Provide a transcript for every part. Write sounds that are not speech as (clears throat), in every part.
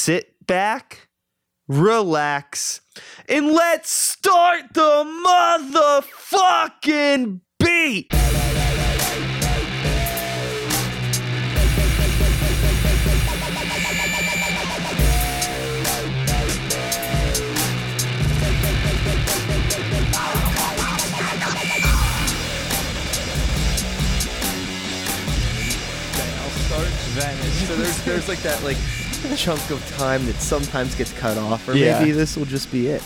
sit back, relax, and let's start the motherfucking beat. So there's there's like that like chunk of time that sometimes gets cut off, or Yeah. maybe this will just be it.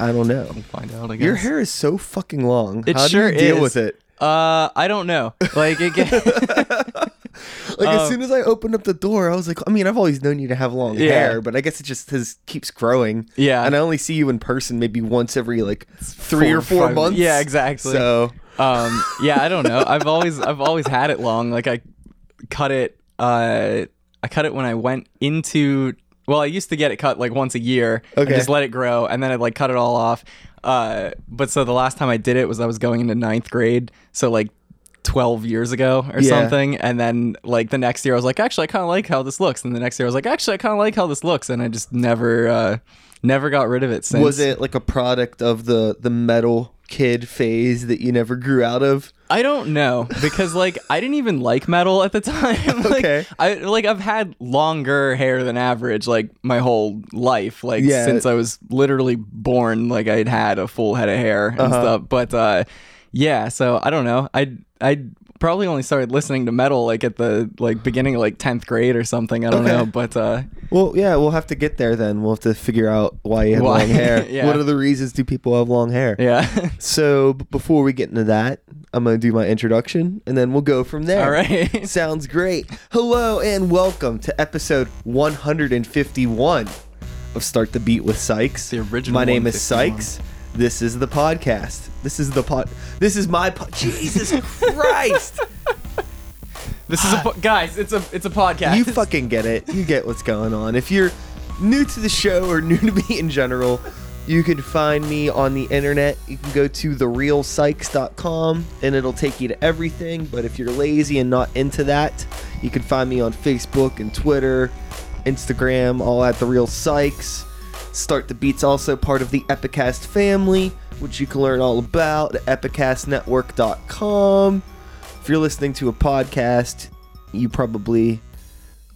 I don't know. Find out. I guess. Your hair is so fucking long. It How sure do you deal is. with it? Uh, I don't know. Like it get, (laughs) Like as Um, soon as I opened up the door, I was like, I mean, I've always known you to have long Yeah. hair, but I guess it just has, keeps growing. Yeah. and I only see you in person maybe once every like three or four five- months. Yeah, exactly. So um, yeah, I don't know. I've always I've always had it long. Like I cut it. Uh, I cut it when I went into. Well, I used to get it cut like once a year Okay. just let it grow, and then I'd like cut it all off. Uh, but so the last time I did it was I was going into ninth grade, so like. 12 years ago or Yeah. something and then like the next year I was like actually I kind of like how this looks and the next year I was like actually I kind of like how this looks and I just never uh never got rid of it since was it like a product of the the metal kid phase that you never grew out of? I don't know because like I didn't even like metal at the (laughs) time. like, Okay. I like I've had longer hair than average like my whole life. Like Yeah. since I was literally born, like I'd had a full head of hair and Uh-huh. stuff. But uh, yeah, so I don't know. I I probably only started listening to metal like at the like beginning of like tenth grade or something. I don't Okay. know, but uh, Well, yeah, we'll have to get there then. We'll have to figure out why you have Why? long hair. (laughs) Yeah. What are the reasons do people have long hair? yeah. (laughs) So before we get into that, I'm gonna do my introduction, and then we'll go from there. All right. (laughs) Sounds great. Hello and welcome to episode 151 of Start the Beat with Sykes. The original My name is Sykes. This is the podcast. This is the pod. This is my pod. Jesus Christ! (laughs) This is a po- ah. guys. It's a it's a podcast. You fucking get it. You get what's going on. If you're new to the show or new to me in general, you can find me on the internet. You can go to therealsykes.com and it'll take you to everything. But if you're lazy and not into that, you can find me on Facebook and Twitter, Instagram, all at The Real Sykes. Start the Beats also part of the Epicast family, which you can learn all about at epicastnetwork.com. If you're listening to a podcast, you probably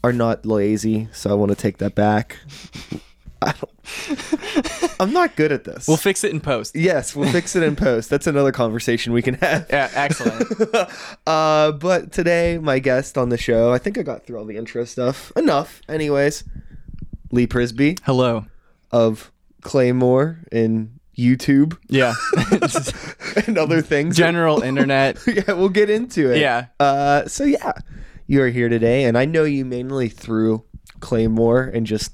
are not lazy, so I want to take that back. (laughs) I don't, I'm not good at this. We'll fix it in post. yes, we'll fix it in post. That's another conversation we can have. Yeah, excellent. (laughs) uh, but today, my guest on the show, I think I got through all the intro stuff. Enough, anyways. Lee Prisby Hello. Of Claymore and YouTube Yeah. (laughs) and other things. General (laughs) internet. yeah, we'll get into it. Yeah. Uh, so yeah, you are here today, and I know you mainly through Claymore and just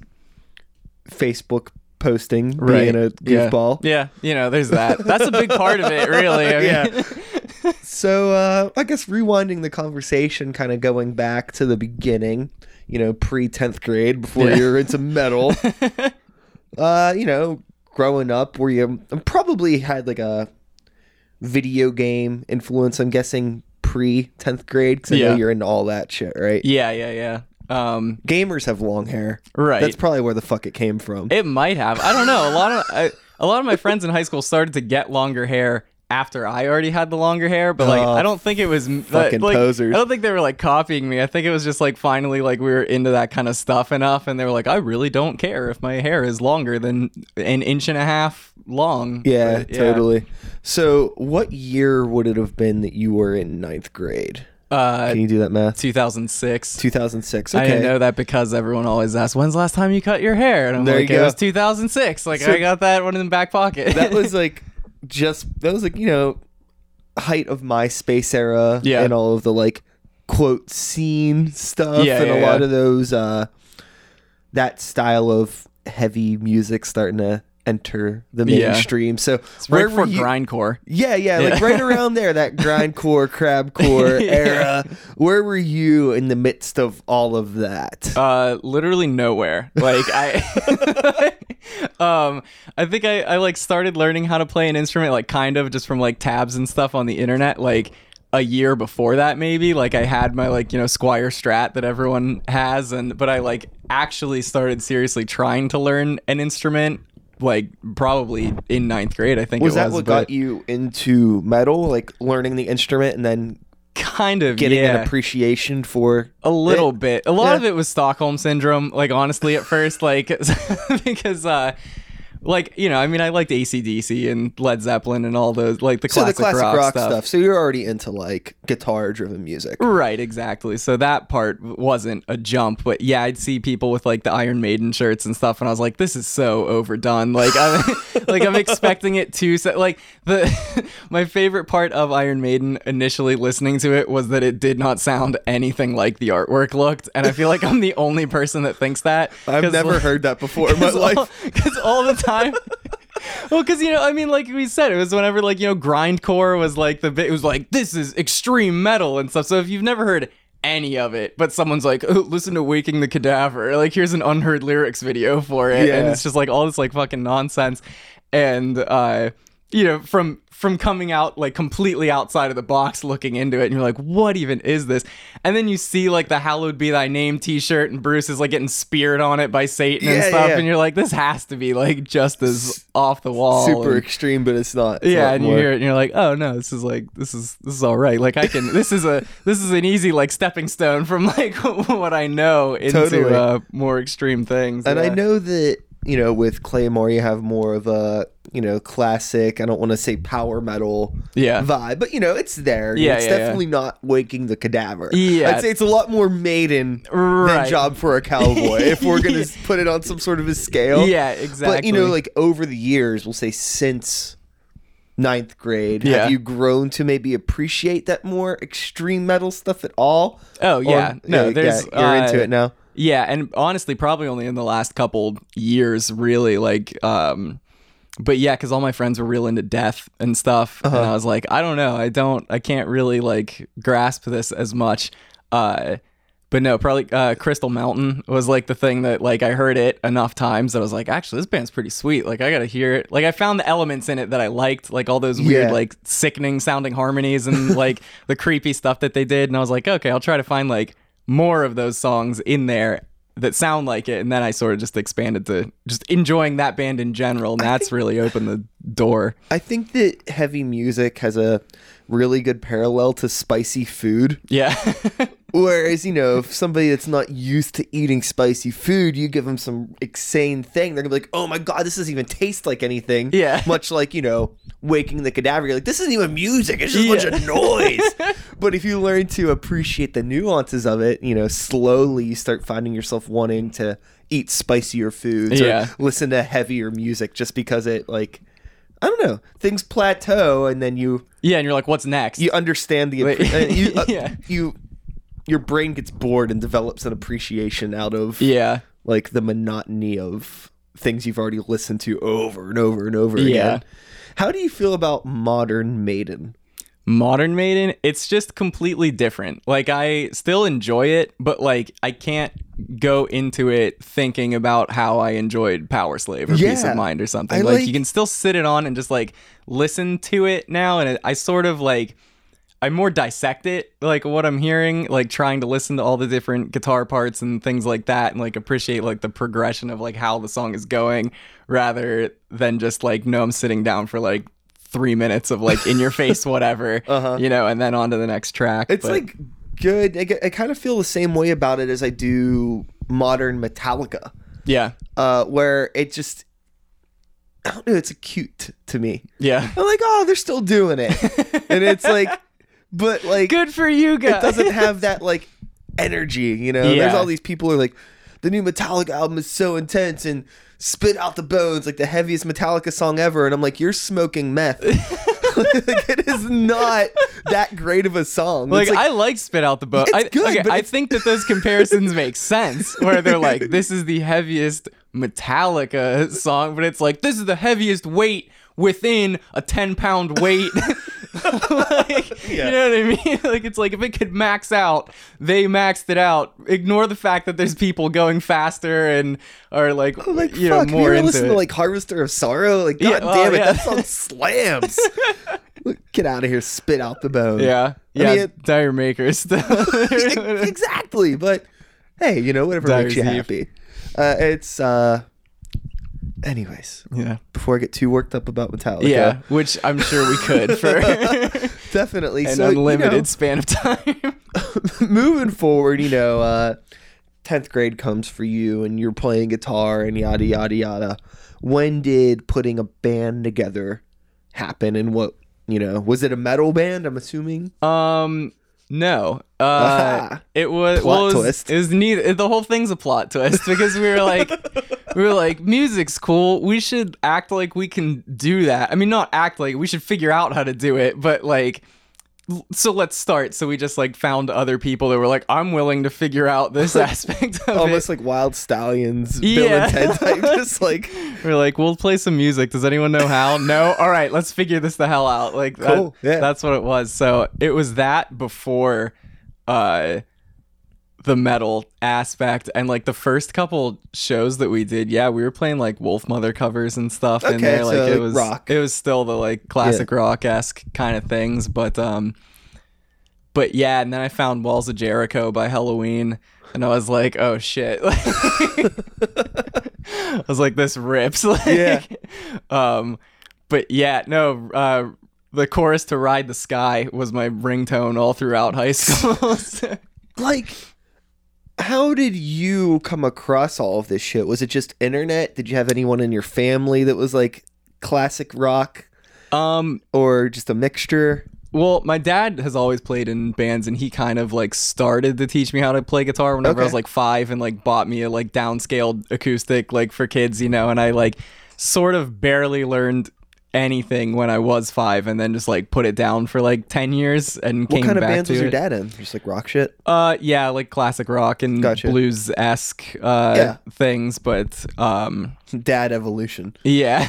Facebook posting, being a Yeah. goofball. Yeah. You know, there's that. That's a big part of it, (laughs) really. I mean, Yeah. So uh, I guess rewinding the conversation, kind of going back to the beginning, you know, pre tenth grade, before Yeah. you were into metal. Uh, you know, growing up, where you probably had like a video game influence. I'm guessing pre tenth grade because I know you're into all that shit, right? yeah, yeah, yeah. Um, Gamers have long hair, right. That's probably where the fuck it came from. it might have. I don't know. A lot of I, a lot of my friends in high school started to get longer hair after I already had the longer hair, but like Oh, I don't think it was fucking like, posers. I don't think they were like copying me. I think it was just like finally like we were into that kind of stuff enough, and they were like, I really don't care if my hair is longer than an inch and a half long. yeah, But, totally. So, what year would it have been that you were in ninth grade? Uh, Can you do that math? 2006. 2006. I didn't know that because everyone always asks, "When's the last time you cut your hair?" And I'm There like, "It go. was 2006." Like So- I got that one in the back pocket. that was (laughs) like just that was like you know height of MySpace era Yeah. and all of the like quote scene stuff Yeah, and a yeah, lot of those uh that style of heavy music starting to enter the Yeah. mainstream. So It's right where for were you? grindcore. Yeah, yeah, like right around there, that (laughs) grindcore, crabcore (laughs) Yeah. era. Where were you in the midst of all of that? Uh, literally nowhere. Like I, (laughs) (laughs) um, I think I, I like started learning how to play an instrument, like kind of just from like tabs and stuff on the internet. Like a year before that maybe like i had my like you know Squier strat that everyone has and but i like actually started seriously trying to learn an instrument like probably in ninth grade i think Was that what but got you into metal, like learning the instrument and then kind of getting yeah. an appreciation for A little it? bit. A lot Yeah. of it was Stockholm syndrome, like honestly at first, like (laughs) because uh like, you know, I mean I liked ACDC and Led Zeppelin and all those like the So classic, the classic rock, rock, stuff. stuff. So you're already into like guitar driven music. Right, exactly. So that part wasn't a jump, but yeah, I'd see people with like the Iron Maiden shirts and stuff, and I was like, "This is so overdone." Like, I'm (laughs) like I'm expecting it to so, like the (laughs) my favorite part of Iron Maiden initially listening to it was that it did not sound anything like the artwork looked, and I feel like I'm the only person that thinks that. I've never like- heard that before in (laughs) my life. because all, the time. (laughs) well, because you know, I mean, like we said, it was whenever like you know, grindcore was like the bit. It was like this is extreme metal and stuff. So if you've never heard any of it, but someone's like, oh, listen to "Waking the Cadaver," like here's an unheard lyrics video for it, and it's just like all this like fucking nonsense, and uh, you know, from from coming out like completely outside of the box looking into it and you're like what even is this and then you see like the hallowed be thy name t-shirt and bruce is like getting speared on it by satan and stuff yeah. and you're like this has to be like just as off the wall Super and- extreme, but it's not. It's yeah and you hear it and you're like oh no this is like this is this is all right like i can (laughs) this is a this is an easy like stepping stone from like (laughs) what i know into Totally. uh more extreme things And I know that you know with Claymore you have more of a you know classic. I don't want to say power metal yeah vibe, but you know it's there. Yeah, it's yeah, yeah. definitely not waking the cadaver. Yeah. I'd say it's a lot more maiden Right. than job for a cowboy. if we're gonna (laughs) put it on some sort of a scale, yeah exactly But you know, like over the years, we'll say since ninth grade, Yeah. have you grown to maybe appreciate that more extreme metal stuff at all? oh yeah Or- no yeah, there's yeah, you're into uh, it now. Yeah, and honestly, probably only in the last couple years, really. Like, um, but yeah, because all my friends were real into death and stuff, and Uh-huh. I was like, I don't know, I don't, I can't really like grasp this as much. Uh, but no, probably uh, Crystal Mountain was like the thing that like I heard it enough times that I was like, actually, this band's pretty sweet. Like, I gotta hear it. Like, I found the elements in it that I liked, like all those weird, Yeah. like sickening sounding harmonies and (laughs) like the creepy stuff that they did. And I was like, okay, I'll try to find like more of those songs in there that sound like it and then i sort of just expanded to just enjoying that band in general and that's really opened the door I think that heavy music has a really good parallel to spicy food. yeah (laughs) Whereas, you know, if somebody that's not used to eating spicy food, you give them some insane thing, they're gonna be like, oh my god, this doesn't even taste like anything. Yeah. (laughs) Much like, you know, waking the cadaver. You're like, this isn't even music, it's just a bunch of noise. (laughs) but if you learn to appreciate the nuances of it, you know, slowly you start finding yourself wanting to eat spicier foods Yeah. or listen to heavier music just because it, like, I don't know, things plateau and then you yeah and you're like what's next you understand the Wait. uh, you, uh, (laughs) Yeah. you your brain gets bored and develops an appreciation out of yeah like the monotony of things you've already listened to over and over and over Yeah. again. How do you feel about modern Maiden? modern maiden it's just completely different like i still enjoy it but like i can't go into it thinking about how i enjoyed Powerslave or Piece of Mind or something like, like- you can still sit it on and just like listen to it now and it, i sort of like I more dissect it, like what I'm hearing, like trying to listen to all the different guitar parts and things like that, and like appreciate like the progression of like how the song is going, rather than just like no, I'm sitting down for like three minutes of like in your face (laughs) whatever, Uh-huh. you know, and then on to the next track. It's But- like good. I, I kind of feel the same way about it as I do modern Metallica, yeah, uh, where it just I don't know. It's cute to me. yeah, I'm like, oh, they're still doing it, (laughs) and it's like, but like, good for you guys. it doesn't have (laughs) that like energy, you know. There's all these people who are like, the new Metallica album is so intense and spit out the bones, like the heaviest Metallica song ever, and I'm like, you're smoking meth. (laughs) like, it is not that great of a song. Like, It's I like spit out the. It's I, good, okay, but I think that those comparisons make (laughs) sense. Where they're like, this is the heaviest Metallica song, but it's like this is the heaviest weight within a ten pound weight. Like, Yeah. You know what I mean? (laughs) Like it's like if it could max out, they maxed it out. Ignore the fact that there's people going faster and are like, I'm like, you fuck, know more into listened it. to like Harvester of Sorrow? Like, god Yeah, oh, damn it, yeah. that song (laughs) slams. Get out of here, spit out the bones. yeah, Yeah, mean, it- Dire Makers. (laughs) exactly. But hey, you know, whatever makes you happy. Uh, it's uh, anyways. yeah. Before I get too worked up about Metallica, Yeah, which I'm sure we could for (laughs) definitely. an so, you know, unlimited span of time. (laughs) moving forward, you know, uh, 10th grade comes for you and you're playing guitar and yada, yada, yada. When did putting a band together happen and what, you know, was it a metal band? I'm assuming. Um, no. Uh, (laughs) it was Plot well, it was, twist. It was neither. The whole thing's a plot twist because we were like, we were like, music's cool. We should act like we can do that. I mean, not act like we should figure out how to do it, but like. So let's start. So we just like found other people that were like, I'm willing to figure out this (laughs) aspect of Almost it. like Wyld Stallyns, Bill and Ted type. (laughs) Just like, We're like, we'll play some music. Does anyone know how? no. All right, let's figure this the hell out. Like, that- Cool, yeah. that's what it was. So it was that before, uh, the metal aspect and like the first couple shows that we did. Yeah, we were playing like Wolfmother covers and stuff in Okay, there. Like so, it was rock. It was still the like classic rock esque kind of things, but um. But yeah, and then I found Walls of Jericho by Helloween, and I was like, "Oh shit!" (laughs) I was like, "This rips!" (laughs) Like, Yeah. Um, but yeah, no. Uh, the chorus to "Ride the Sky" was my ringtone all throughout high (laughs) school. like, how did you come across all of this shit? Was it just internet? Did you have anyone in your family that was like classic rock um, or just a mixture? Well, my dad has always played in bands, and he kind of like started to teach me how to play guitar whenever I was like five, and like bought me a like downscaled acoustic like for kids, you know. And I like sort of barely learned anything when I was five, and then just like put it down for like ten years and. What came kind of back bands to was your dad in? Just like rock shit? Uh, yeah, like classic rock and Gotcha. blues esque uh Yeah. things, but um, (laughs) Dad evolution. yeah,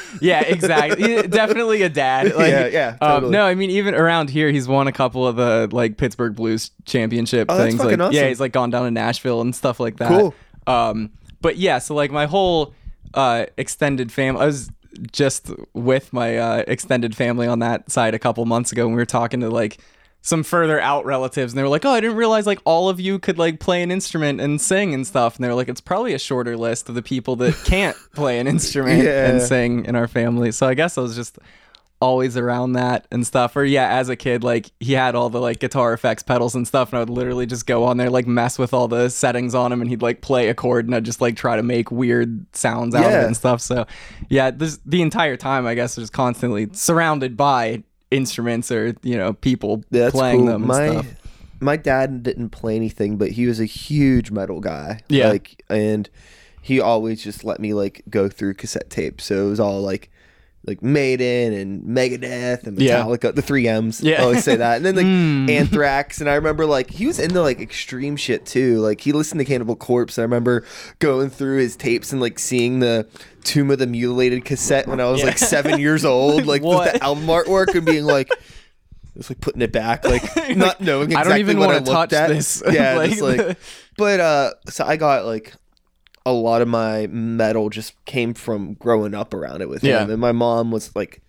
(laughs) yeah, exactly. Definitely a dad. (laughs) Like, Yeah, yeah, um, no, I mean even around here, he's won a couple of the like Pittsburgh Blues Championship Oh, things. like, yeah, he's like gone down to Nashville and stuff like that. Cool. Um, but yeah, so like my whole uh extended family, I was just with my uh extended family on that side a couple months ago, and we were talking to like some further out relatives and they were like, "Oh, I didn't realize like all of you could like play an instrument and sing and stuff." And they were like, "It's probably a shorter list of the people that can't play an instrument (laughs) Yeah. and sing in our family." So I guess I was just always around that and stuff. Or yeah, as a kid, like he had all the like guitar effects pedals and stuff, and I would literally just go on there like mess with all the settings on him, and he'd like play a chord, and I'd just like try to make weird sounds out of it and stuff. So yeah, this the entire time I guess I was constantly surrounded by instruments or you know people That's playing cool. them and my stuff. my dad didn't play anything, but he was a huge metal guy. Yeah. Like and he always just let me like go through cassette tapes. So it was all like like Maiden and Megadeth and Yeah. Metallica, the three M's. Yeah. I always say that. And then like Mm. Anthrax. And I remember like he was into like extreme shit too. Like he listened to Cannibal Corpse. I remember going through his tapes and like seeing the Tomb of the Mutilated cassette when I was Yeah. like seven years old. Like with the album artwork and being like (laughs) it's like putting it back, like (laughs) not knowing I exactly don't even what I want to looked touch at. this. Yeah, (laughs) Like, just like. But uh, so I got like a lot of my metal just came from growing up around it with Yeah. him, and my mom was like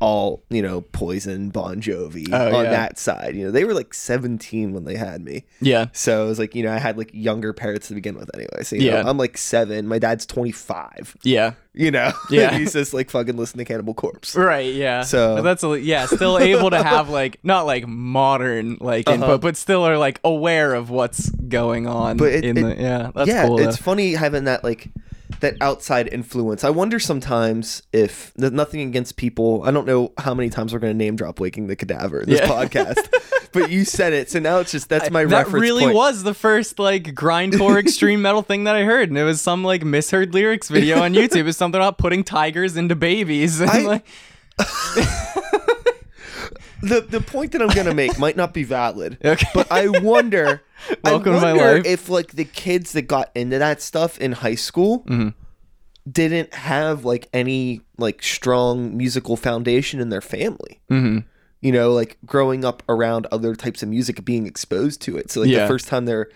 all you know Poison, Bon Jovi Oh, on yeah. that side. You know, they were like seventeen when they had me, yeah, so it was like you know I had like younger parents to begin with anyway. So Yeah. know, I'm like seven. My dad's twenty five. yeah, You know, (laughs) Yeah. he's just like fucking listening to Cannibal Corpse. right, yeah. So- But that's a, yeah, still able to have like not like modern like Uh-huh. input, but still are like aware of what's going on But it- in it- the yeah. That's yeah, cool. it's though. funny having that like that outside influence. I wonder sometimes if nothing against people. I don't know how many times we're going to name drop "Waking the Cadaver" in this Yeah. (laughs) podcast, but you said it, so now it's just that's my reference. that reference really point. was the first like grindcore (laughs) extreme metal thing that I heard, and it was some like misheard lyrics video on (laughs) YouTube. It's something about putting tigers into babies. And, I- like, the the point that I'm going to make might not be valid, (laughs) Okay. but I wonder. (laughs) Welcome I to my life. if like the kids that got into that stuff in high school Mm-hmm. didn't have like any like strong musical foundation in their family. Mhm. you know, like growing up around other types of music, being exposed to it. So like Yeah. the first time they're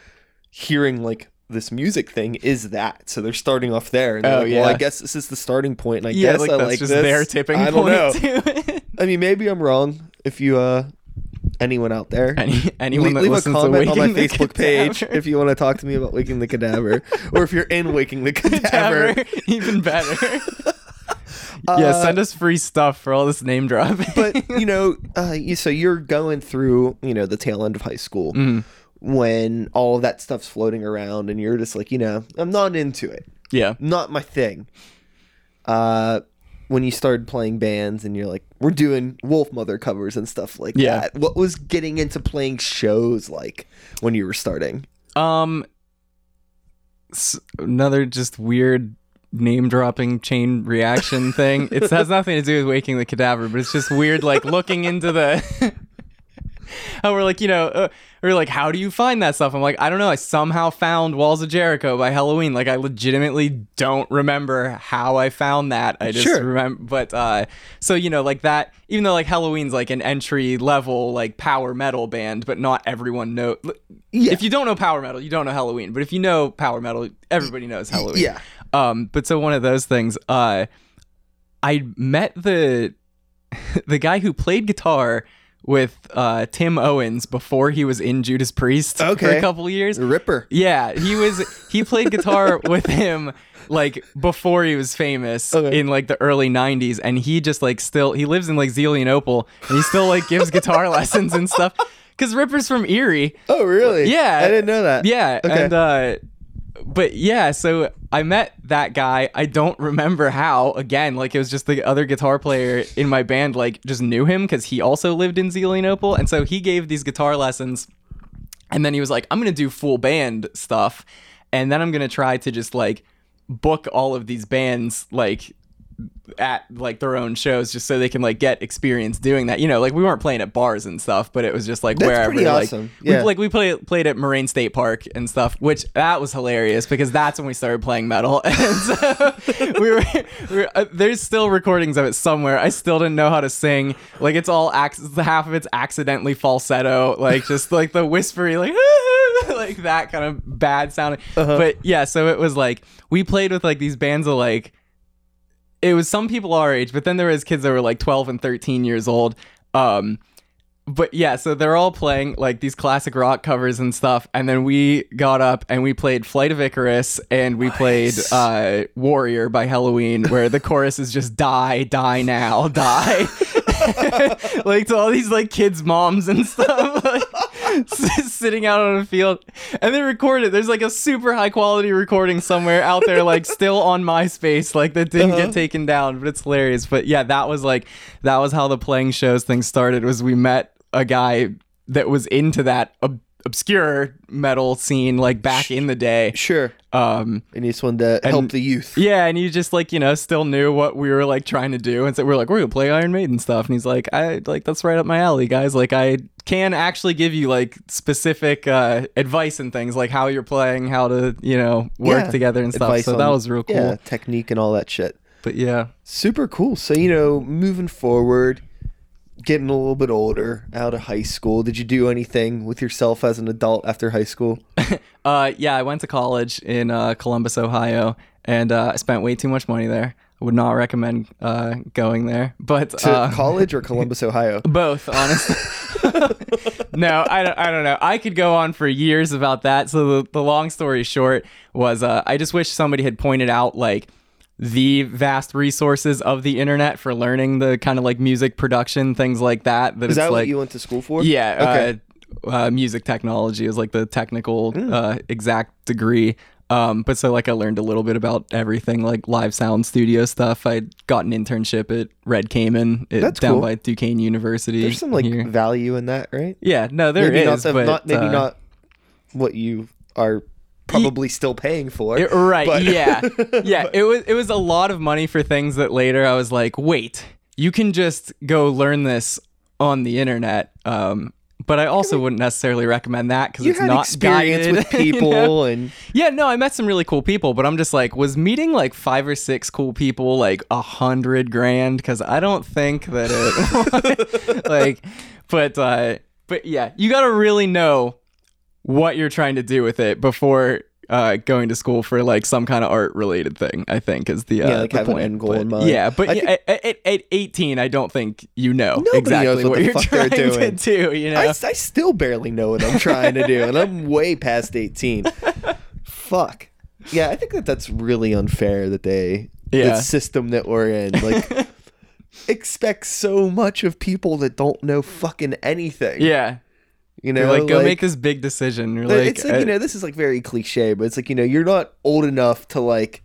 hearing like this music thing is that. So they're starting off there, and Oh, like, well, I guess this is the starting point, and I yeah, guess like I that's like just this. their tipping I don't know. (laughs) I mean, maybe I'm wrong. If you uh, anyone out there. Any, anyone leave, that leave a comment on my Facebook page if you want to talk to me about Waking the Cadaver, (laughs) or if you're in Waking the Cadaver. Cadaver, (laughs) even better. yeah, Uh, send us free stuff for all this name dropping. but you know, uh, you, so you're going through, you know, the tail end of high school Mhm. When all of that stuff's floating around, and you're just like, you know, I'm not into it, yeah, not my thing. Uh, when you started playing bands, and you're like, we're doing Wolfmother covers and stuff like Yeah. that. What was getting into playing shows like when you were starting? Um, another just weird name dropping chain reaction thing. It (laughs) has nothing to do with waking the cadaver, but it's just weird, like looking into the. (laughs) (laughs) We're like, you know, uh, we're like, how do you find that stuff? I'm like, I don't know. I somehow found Walls of Jericho by Helloween. Like, I legitimately don't remember how I found that. I just Sure. remember, but uh, so you know, like that. Even though like Helloween's like an entry level like power metal band, but not everyone know. Yeah. If you don't know power metal, you don't know Helloween. But if you know power metal, everybody knows Helloween. Yeah. Um, but so one of those things, uh, I met the (laughs) the guy who played guitar with uh, Tim Owens before he was in Judas Priest for Okay. a couple years. Ripper. Yeah, he was he played guitar (laughs) with him like before he was famous Okay. in like the early 90s and he just like still he lives in like Zelienople and he still like gives guitar (laughs) lessons and stuff cuz Ripper's from Erie. Oh, really? Yeah. I didn't know that. Yeah, Okay. and uh but yeah, so I met that guy. I don't remember how. Again, like it was just the other guitar player in my band like just knew him cuz he also lived in Zelienople and so he gave these guitar lessons and then he was like, I'm gonna do full band stuff, and then I'm gonna try to just like book all of these bands like at like their own shows just so they can like get experience doing that. You know, like we weren't playing at bars and stuff, but it was just like That's wherever. pretty like, awesome. We, Yeah. like we played played at Moraine State Park and stuff, which that was hilarious because that's when we started playing metal. (laughs) And so we were, we were uh, there's still recordings of it somewhere. I still didn't know how to sing. Like it's all ac- half of it's accidentally falsetto, like just like the whispery like (laughs) like that kind of bad sounding. Uh-huh. But yeah, so it was like we played with like these bands of like it was some people our age, but then there was kids that were like 12 and 13 years old. Um, but yeah, so they're all playing like these classic rock covers and stuff, and then we got up and we played Flight of Icarus and we played uh, Warrior by Helloween, where the chorus is just die, die now, die. (laughs) like to all these like kids' moms and stuff, like, (laughs) sitting out on a field, and they record it. There's like a super high quality recording somewhere out there, like (laughs) still on MySpace, like that didn't Uh-huh. get taken down, but it's hilarious. But yeah, that was like that was how the playing shows thing started. Was we met a guy that was into that obscure metal scene like back in the day. Sure. Um, And he's one wanted to help the youth. yeah, and he just like you know still knew what we were like trying to do, and so we are like we're gonna play Iron Maiden stuff, and he's like I like that's right up my alley, guys. Like I can actually give you like specific uh, advice and things like how you're playing, how to you know work Yeah. together and stuff. Advice So that was real cool. Yeah, technique and all that shit. But yeah, Super cool. So, you know, moving forward, getting a little bit older, out of high school, did you do anything with yourself as an adult after high school? (laughs) uh, yeah, I went to college in uh, Columbus, Ohio, and uh, I spent way too much money there. I would not recommend uh, going there, but To uh, college or (laughs) Columbus, Ohio? Both, honestly. (laughs) no, I don't, I don't know. I could go on for years about that. So the, the long story short was uh, I just wish somebody had pointed out like the vast resources of the internet for learning the kind of like music production things like that. That Is that like what you went to school for? yeah, Okay. Hmm. uh, uh, music technology is like the technical uh, exact degree. Um, but so like I learned a little bit about everything like live sound studio stuff. I got an internship at Red Cayman it, That's down cool. by Duquesne University. There's some like here. value in that, right? yeah, no, there is, maybe not, the- but not maybe uh, not what you are probably still paying for. it- right, but- yeah, (laughs) yeah. It was it was a lot of money for things that later I was like, wait, you can just go learn this on the internet. Um, but I also wouldn't necessarily recommend that because it's not experience guided, with (laughs) you people know? and Yeah, no, I met some really cool people, but I'm just like, was meeting like five or six cool people like a hundred grand? Because I don't think that it (laughs) like, but uh, but yeah, you gotta really know what you're trying to do with it before uh, going to school for like some kind of art related thing. I think is the uh, Yeah, like the have an point. end goal But in mind. Yeah, but I yeah, at, at, at 18, I don't think you know exactly what what, the you're fuck they're trying to do. You know, I, I still barely know what I'm trying to do, and I'm way past 18. (laughs) Fuck. Yeah, I think that that's really unfair that they, Yeah. the system that we're in, like, (laughs) expects so much of people that don't know fucking anything. yeah. You You're know, like, go make this big decision. You're like, it's like uh, you know, this is like very cliche, but it's like you know, you're not old enough to like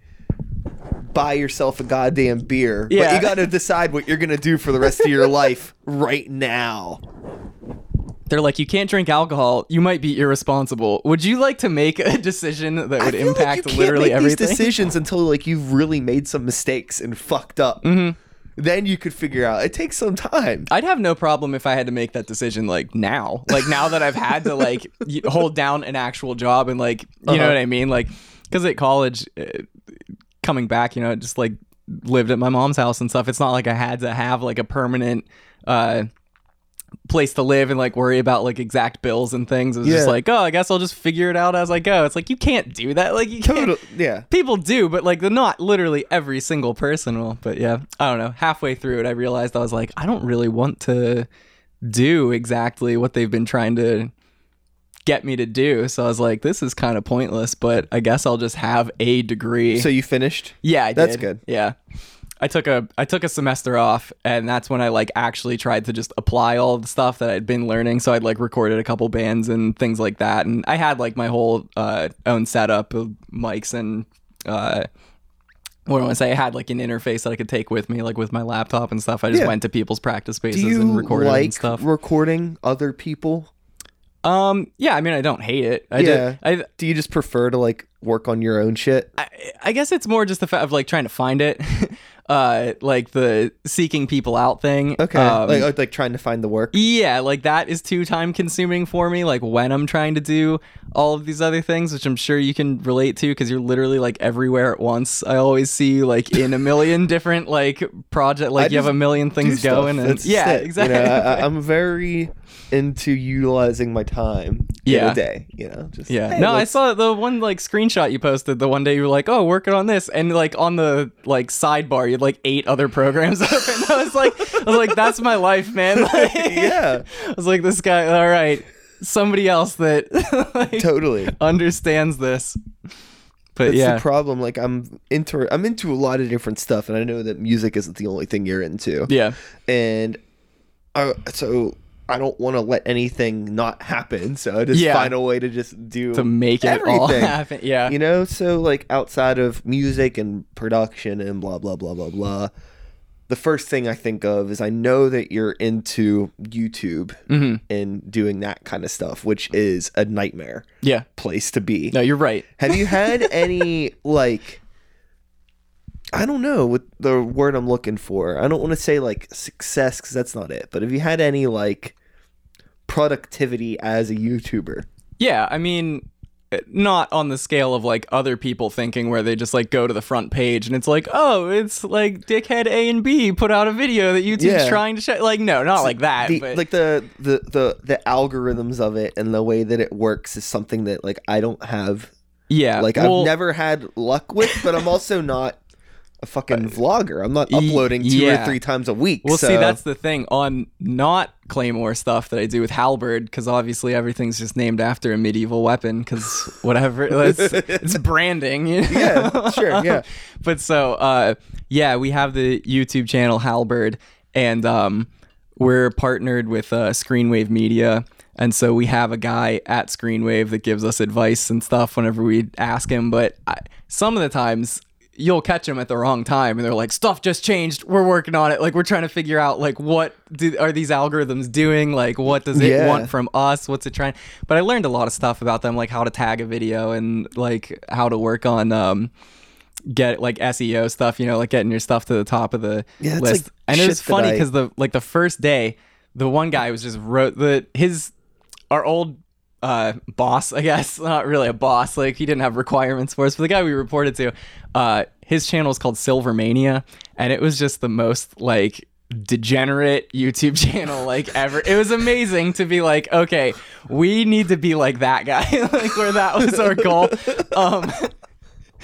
buy yourself a goddamn beer, but Yeah. you got to decide what you're gonna do for the rest of your life right now. they're like, you can't drink alcohol. You might be irresponsible. Would you like to make a decision that would I like impact can't literally everything? These decisions until like you've really made some mistakes and fucked up. Mm-hmm. Then you could figure out. It takes some time. I'd have no problem if I had to make that decision like now. Like now that I've had to like (laughs) hold down an actual job and like you know Uh-huh. what I mean? Like cuz at college uh, coming back, you know, just like lived at my mom's house and stuff. It's not like I had to have like a permanent uh place to live and like worry about like exact bills and things. It's was just like, "Oh, I guess I'll just figure it out as I go." It's like you can't do that. Like you can't Total, yeah. (laughs) People do, but like the not literally every single person will. But yeah, I don't know. Halfway through it, I realized I was like, I don't really want to do exactly what they've been trying to get me to do. So I was like, this is kind of pointless. But I guess I'll just have a degree. So you finished? yeah, I that's did. good. Yeah. I took a I took a semester off and that's when I like actually tried to just apply all the stuff that I'd been learning. So I'd like recorded a couple bands and things like that. And I had like my whole uh, own setup of mics and uh, what do I want to say? I had like an interface that I could take with me, like with my laptop and stuff. I just Yeah. went to people's practice spaces Do and recorded and stuff. recording other people? um, yeah, I mean, I don't hate it. I Yeah. did. I, Do you just prefer to like work on your own shit? I, I guess it's more just the fact of like trying to find it, (laughs) uh, like the seeking people out thing. Okay, Um, like like trying to find the work. Yeah, like that is too time consuming for me. Like when I'm trying to do all of these other things, which I'm sure you can relate to because you're literally like everywhere at once. I always see you like in a million (laughs) different like project, like you have a million things going. And yeah, it. exactly. You know, I, I- I'm very into utilizing my time Yeah. day. You know, just Yeah. hey, no, I let's- saw the one like screenshot you posted the one day you were like, "Oh, working on this," and like on the like sidebar, you had like eight other programs (laughs) open. I was like, I was like, "That's my life, man." (laughs) Like, Yeah, I was like, "This guy, all right, somebody else that (laughs) like, totally. understands this." But That's yeah, the problem. Like I'm into I'm into a lot of different stuff, and I know that music isn't the only thing you're into. yeah, And I, so I don't want to let anything not happen. So I just Yeah. find a way to just do to make it all everything. happen. Yeah, you know so like outside of music and production and blah blah blah blah blah the first thing i think of is i know that you're into youtube hmm and doing that kind of stuff which is a nightmare yeah. place to be No, you're right. have you had (laughs) any like i don't know what the word i'm looking for i don't want to say like success because that's not it but have you had any like productivity as a youtuber Yeah, I mean, eh, not on the scale of like other people thinking where they just like go to the front page and it's like, oh, it's like dickhead A and B put out a video that YouTube's Yeah. trying to show. Like, no, not like that. the, but like the, the the the algorithms of it and the way that it works is something that like I don't have yeah, like well, I've never had luck with, but I'm also not a fucking vlogger. I'm not uploading two yeah. or three times a week. Well, so- see, that's the thing on not Claymore stuff that I do with Halberd, because obviously everything's just named after a medieval weapon, because (laughs) whatever, it's, it's (laughs) branding. You know? Yeah, sure, yeah. (laughs) but so, uh, yeah, we have the YouTube channel Halberd, and um, we're partnered with uh, Screenwave Media. And so we have a guy at Screenwave that gives us advice and stuff whenever we ask him. But I, some of the times you'll catch them at the wrong time and they're like stuff just changed. We're working on it. Like we're trying to figure out like what do, are these algorithms doing? Like what does it Yeah. want from us? What's it trying but i learned a lot of stuff about them like how to tag a video and like how to work on um get like seo stuff you know like getting your stuff to the top of the Yeah, list. like and it was funny I- because the like the first day the one guy was just wrote the his our old uh boss i guess (laughs) not really a boss like he didn't have requirements for us but the guy we reported to uh his channel is called silvermania and it was just the most like degenerate YouTube (laughs) channel like ever. It was amazing to be like, okay, we need to be like that guy, (laughs) like where that was our goal. Um,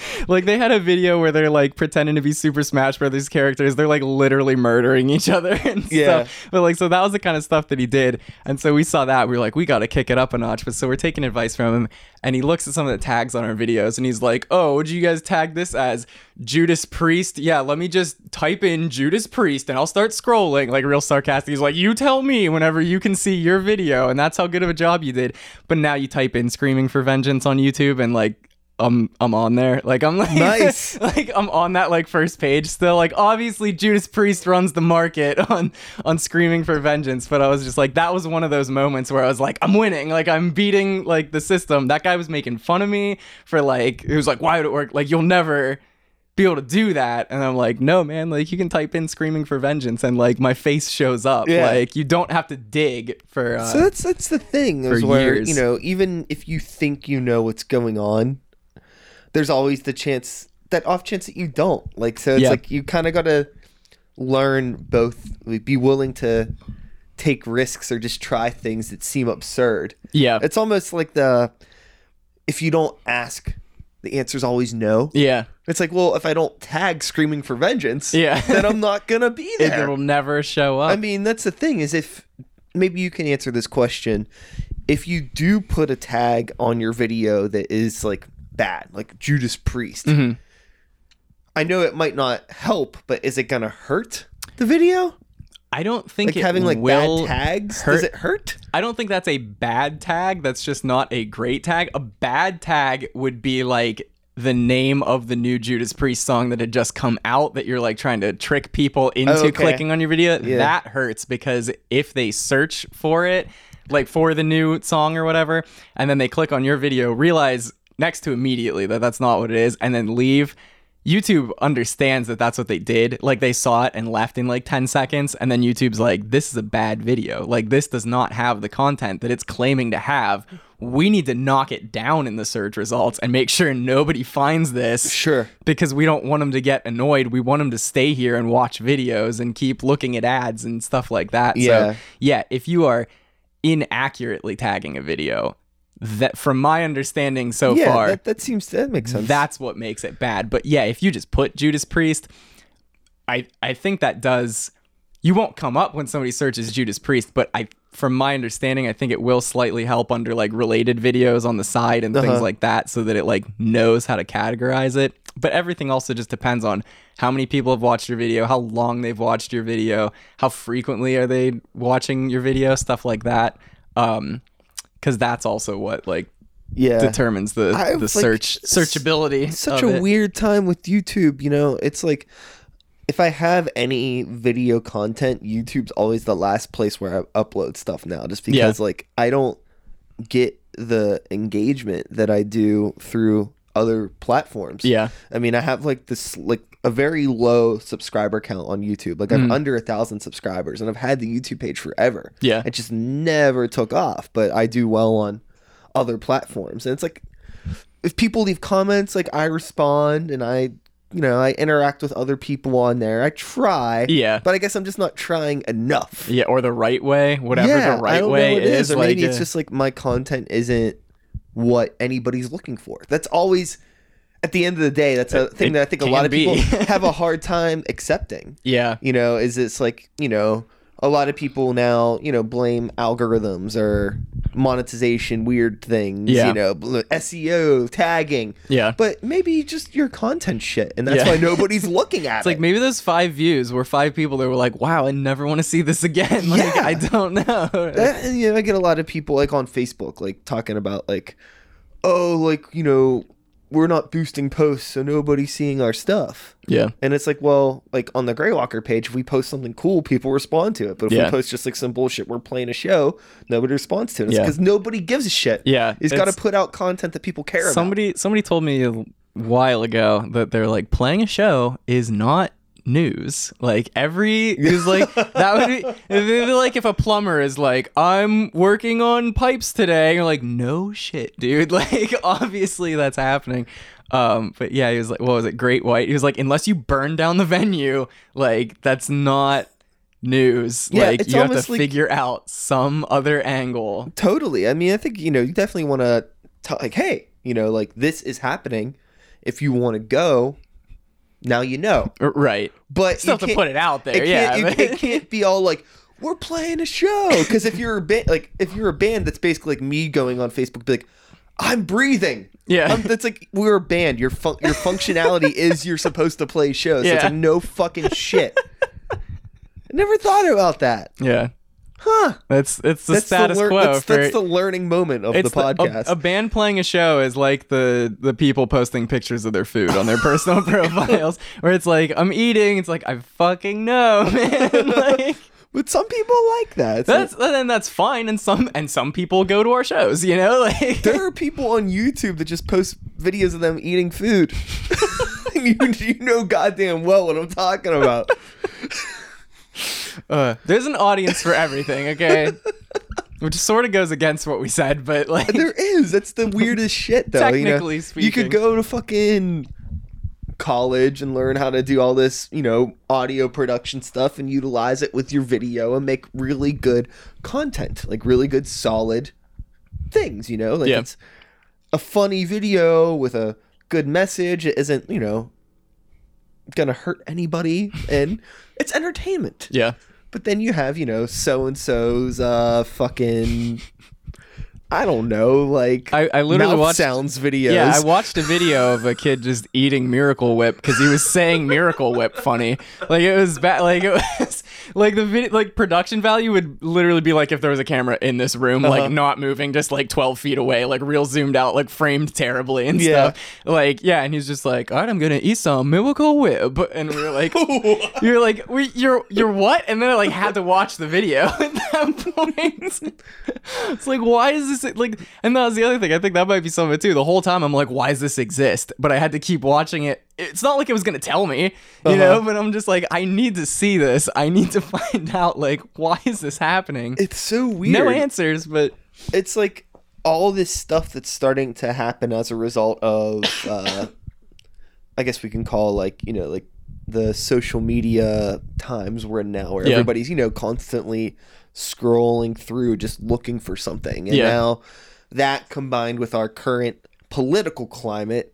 (laughs) like they had a video where they're like pretending to be Super Smash Brothers characters. They're like literally murdering each other (laughs) and Yeah. stuff. But like, so that was the kind of stuff that he did. And so we saw that. We were like, we got to kick it up a notch. But so we're taking advice from him. And he looks at some of the tags on our videos and he's like, oh, would you guys tag this as Judas Priest? Yeah, let me just type in Judas Priest and I'll start scrolling. Like, real sarcastic. He's like, you tell me whenever you can see your video. And that's how good of a job you did. But now you type in Screaming for Vengeance on YouTube and like, I'm I'm on there. Like I'm like Nice. (laughs) like I'm on that like first page still. Like obviously Judas Priest runs the market (laughs) on on Screaming for Vengeance, but I was just like that was one of those moments where I was like I'm winning. Like I'm beating like the system. That guy was making fun of me for like it was like why would it work? Like you'll never be able to do that. And I'm like, no, man, like you can type in screaming for vengeance and like my face shows up. Yeah. Like you don't have to dig for uh So that's that's the thing is where years. you know even if you think you know what's going on, there's always the chance that off chance that you don't. Like so, it's Yeah. like you kind of got to learn both. Like, be willing to take risks or just try things that seem absurd. Yeah. It's almost like the if you don't ask, the answer's always no. yeah. It's like, well, if I don't tag screaming for vengeance, Yeah. (laughs) then I'm not gonna be (laughs) there. it'll never show up. I mean, that's the thing is if maybe you can answer this question. If you do put a tag on your video that is like bad, like Judas Priest, Mhm. I know it might not help, but is it gonna hurt the video? I don't think Like having like bad tags, hurt- does it hurt? I don't think that's a bad tag. That's just not a great tag. A bad tag would be like the name of the new Judas Priest song that had just come out that you're like trying to trick people into Oh, okay. clicking on your video. Yeah. That hurts because if they search for it, like for the new song or whatever, and then they click on your video, realize next to immediately that that's not what it is, and then leave. YouTube understands that that's what they did. Like they saw it and left in like 10 seconds. And then YouTube's like, this is a bad video. Like this does not have the content that it's claiming to have. We need to knock it down in the search results and make sure nobody finds this. Sure. Because we don't want them to get annoyed. We want them to stay here and watch videos and keep looking at ads and stuff like that. Yeah. So, yeah, if you are inaccurately tagging a video, that from my understanding so yeah, far, that, that seems that makes sense. that's what makes it bad. But yeah, if you just put Judas Priest, I I think that does you won't come up when somebody searches Judas Priest, but I from my understanding, I think it will slightly help under like related videos on the side and things Uh-huh. like that so that it like knows how to categorize it. But everything also just depends on how many people have watched your video, how long they've watched your video, how frequently are they watching your video, stuff like that. Um cuz that's also what like yeah. determines the I the like, search searchability. such a it. weird time with YouTube. You know, it's like if I have any video content, YouTube's always the last place where I upload stuff now, just Yeah. because like I don't get the engagement that I do through other platforms. Yeah. I mean, I have like this like a very low subscriber count on YouTube. Like I'm Mhm. under a thousand subscribers, and I've had the YouTube page forever. Yeah. It just never took off, but I do well on other platforms. And it's like if people leave comments, like I respond and I, you know, I interact with other people on there. I try. Yeah. But I guess I'm just not trying enough. Yeah, or the right way, whatever yeah, the right way it is. Or like, maybe it's uh, just like my content isn't what anybody's looking for. That's always at the end of the day, that's a It- thing that I think a lot of be. people (laughs) have a hard time accepting. yeah, You know, is it's like, you know, a lot of people now, you know, blame algorithms or monetization, weird things, Yeah. you know, SEO, tagging. yeah. But maybe just your content shit, and that's Yeah. why (laughs) nobody's looking at It's it. like maybe those five views were five people that were like, "Wow, I never want to see this again." (laughs) Like, Yeah. I don't know. that, you know, I get a lot of people like on Facebook, like talking about like, oh, like you know, we're not boosting posts, so nobody's seeing our stuff. yeah, And it's like, well, like on the Greywalker page, if we post something cool, people respond to it. But if Yeah. we post just like some bullshit, we're playing a show, nobody responds to it. It's Yeah. because nobody gives a shit. yeah. He's got to put out content that people care about. somebody somebody told me a while ago that they're like playing a show is not news like every (laughs) is like that would be it'd be like if a plumber is like i'm working on pipes today you're like no shit dude (laughs) like obviously that's happening um but yeah he was like what was it great white he was like unless you burn down the venue like that's not news. Yeah, like you have to like- figure out some other angle. Totally. I mean, I think you know you definitely want to tell like, hey, you know, like this is happening. If you want to go, now you know. Right. But Still to put it out there. It yeah. can't, it (laughs) can't be all like we're playing a show because if you're a band, like if you're a band that's basically like me going on Facebook, be like, I'm breathing. Yeah. I'm, that's like we're a band. Your fun- your functionality (laughs) is you're supposed to play shows. So it's Yeah. like no fucking shit. I (laughs) never thought about that. yeah. Huh? That's it's the That's status the lear- quo That's, for that's the learning moment of the it's the- a- podcast. a, band playing a show is like the the people posting pictures of their food on their personal (laughs) profiles, where it's like I'm eating. It's like I fucking know, (laughs) man. (laughs) like, but some people like that. It's that's and that's fine. And some and some people go to our shows. You know, like there are people on YouTube that just post videos of them eating food. you, you know goddamn well what I'm talking about. Uh, there's an audience for everything. Okay. Which sort of goes against what we said, but like There is. That's the weirdest shit, though. you know? Technically you could go to fucking college and learn how to do all this, you know, audio production stuff and utilize it with your video and make really good content, like really good, solid things. You know, like Yeah. it's a funny video with a good message. It isn't, you know, gonna hurt anybody, and (laughs) it's entertainment. yeah. But then you have, you know, so and so's uh fucking I don't know, like I- I literally watched- sounds videos. Yeah, I watched a video of a kid just eating Miracle Whip because he was saying Miracle Whip funny. Like it was bad. Like it (laughs) was like the video, like production value would literally be like if there was a camera in this room, Uh-huh. like not moving, just like twelve feet away, like real zoomed out, like framed terribly and Yeah. stuff. Like yeah, and he's just like, all right, I'm gonna eat some Miracle Whip, and we are like, (laughs) you're like, we, you're you're what? And then I like had to watch the video (laughs) at that point. it's like, why is this like? And that was the other thing. I think that might be some of it too. The whole time I'm like, why does this exist? But I had to keep watching it. It's not like it was gonna tell me, you Uh-huh. know. But I'm just like, I need to see this. I need to (laughs) find out like why is this happening? it's so weird. No answers, but It's like all this stuff that's starting to happen as a result of (coughs) uh I guess we can call like, you know, like the social media times we're in now where Yeah. everybody's, you know, constantly scrolling through just looking for something. And Yeah. now that combined with our current political climate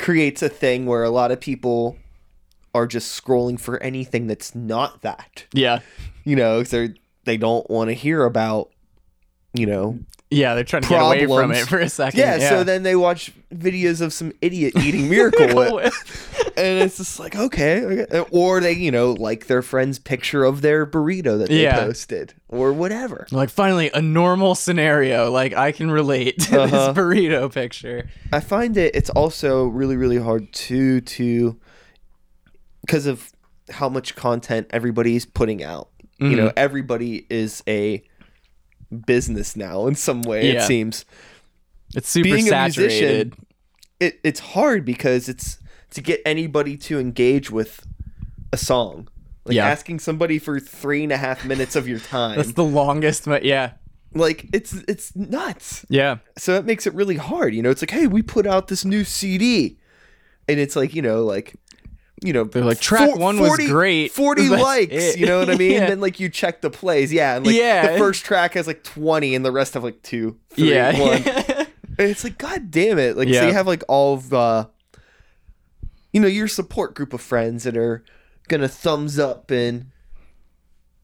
creates a thing where a lot of people are just scrolling for anything that's not that. yeah, You know, they they don't want to hear about, you know, yeah, they're trying to get away from it for a second. yeah, so then they watch videos of some idiot eating (laughs) Miracle Whip. And it's just like okay, okay, or they you know like their friend's picture of their burrito that they Yeah. posted or whatever. like finally a normal scenario. Like I can relate to Uh-huh. this burrito picture. I find it it's also really really hard to to because of how much content everybody's putting out. You know, Mhm. everybody is a business now in some way. It seems. It's super Being a saturated. musician, it, it's hard because it's to get anybody to engage with a song. Like Yeah. asking somebody for three and a half minutes of your (laughs) time. That's the longest, but yeah, like it's it's nuts. yeah, So it makes it really hard. You know, it's like, hey, we put out this new CD, and it's like, you know, like. You know, They're like, track one was great. (laughs) 40 likes, it. you know what I mean? (laughs) Yeah. And then like you check the plays, yeah, and like Yeah. the first track has like 20 and the rest have like two, three, yeah, one. And it's like, God damn it. Like, so you have like all of, uh, you know, your support group of friends that are going to thumbs up and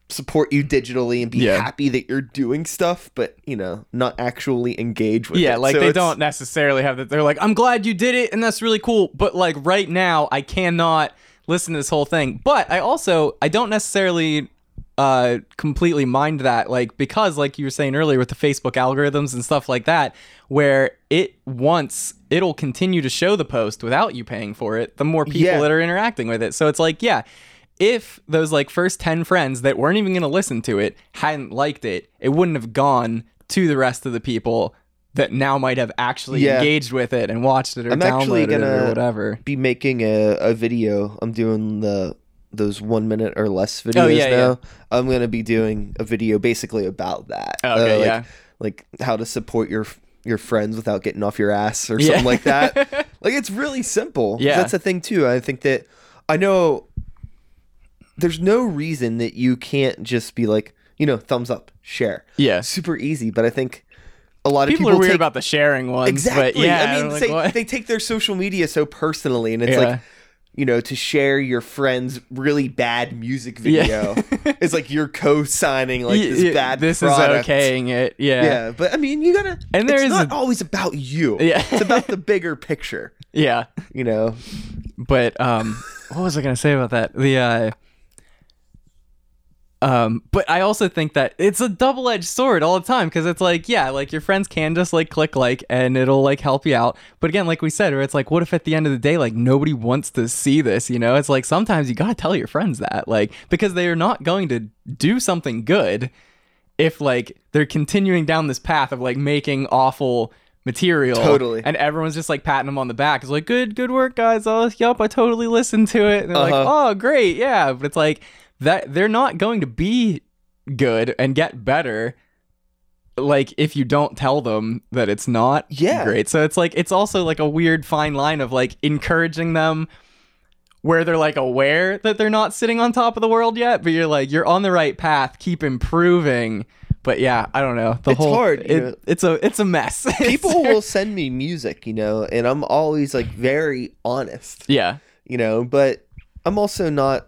support you digitally and be Yeah. happy that you're doing stuff, but, you know, not actually engage with yeah. it. Like So they it's- don't necessarily have that. They're like, I'm glad you did it, and that's really cool. But like right now, I cannot listen to this whole thing. But I also I don't necessarily uh completely mind that like because like you were saying earlier with the Facebook algorithms and stuff like that where it wants, it'll continue to show the post without you paying for it the more people Yeah. that are interacting with it so it's like yeah if those like first 10 friends that weren't even going to listen to it hadn't liked it it wouldn't have gone to the rest of the people that now might have actually Yeah. engaged with it and watched it or I'm downloaded it or whatever be making a, a video. I'm doing the those one minute or less videos Oh, yeah, now. I'm gonna be doing a video basically about that. Oh, okay, Uh, like, yeah. Like how to support your your friends without getting off your ass or Yeah. something like that. (laughs) like it's really simple. Yeah. That's the thing too. I think that I know there's no reason that you can't just be like, you know, thumbs up, share. Yeah. Super easy, but I think a lot of People, people, are weird take, about the sharing ones. exactly. But yeah, I mean, like, say- they take their social media so personally, and it's Yeah. like, you know, to share your friend's really bad music Yeah. video (laughs) is like you're co-signing like this y- bad. This product. is okaying it. Yeah. Yeah, but I mean, you gotta. And there it's is not a- always about you. Yeah. it's about the (laughs) bigger picture. Yeah. You know, But um what was I gonna say about that? The uh um but I also think that it's a double edged sword all the time because it's like, yeah, like your friends can just like click like and it'll like help you out. But again, like we said, where it's like, what if at the end of the day, like nobody wants to see this, you know? It's like sometimes you gotta tell your friends that, like, because they are not going to do something good if like they're continuing down this path of like making awful material Totally. and everyone's just like patting them on the back it's like good good work guys oh yup i totally listened to it and they're like Uh-huh. oh great yeah but it's like that they're not going to be good and get better like if you don't tell them that it's not Yeah. great so it's like it's also like a weird fine line of like encouraging them where they're like aware that they're not sitting on top of the world yet, but you're like you're on the right path, keep improving. But yeah, I don't know. The It's whole hard, it- it's a it's a mess. (laughs) people will send me music, you know, and I'm always like very honest, yeah, you know, but I'm also not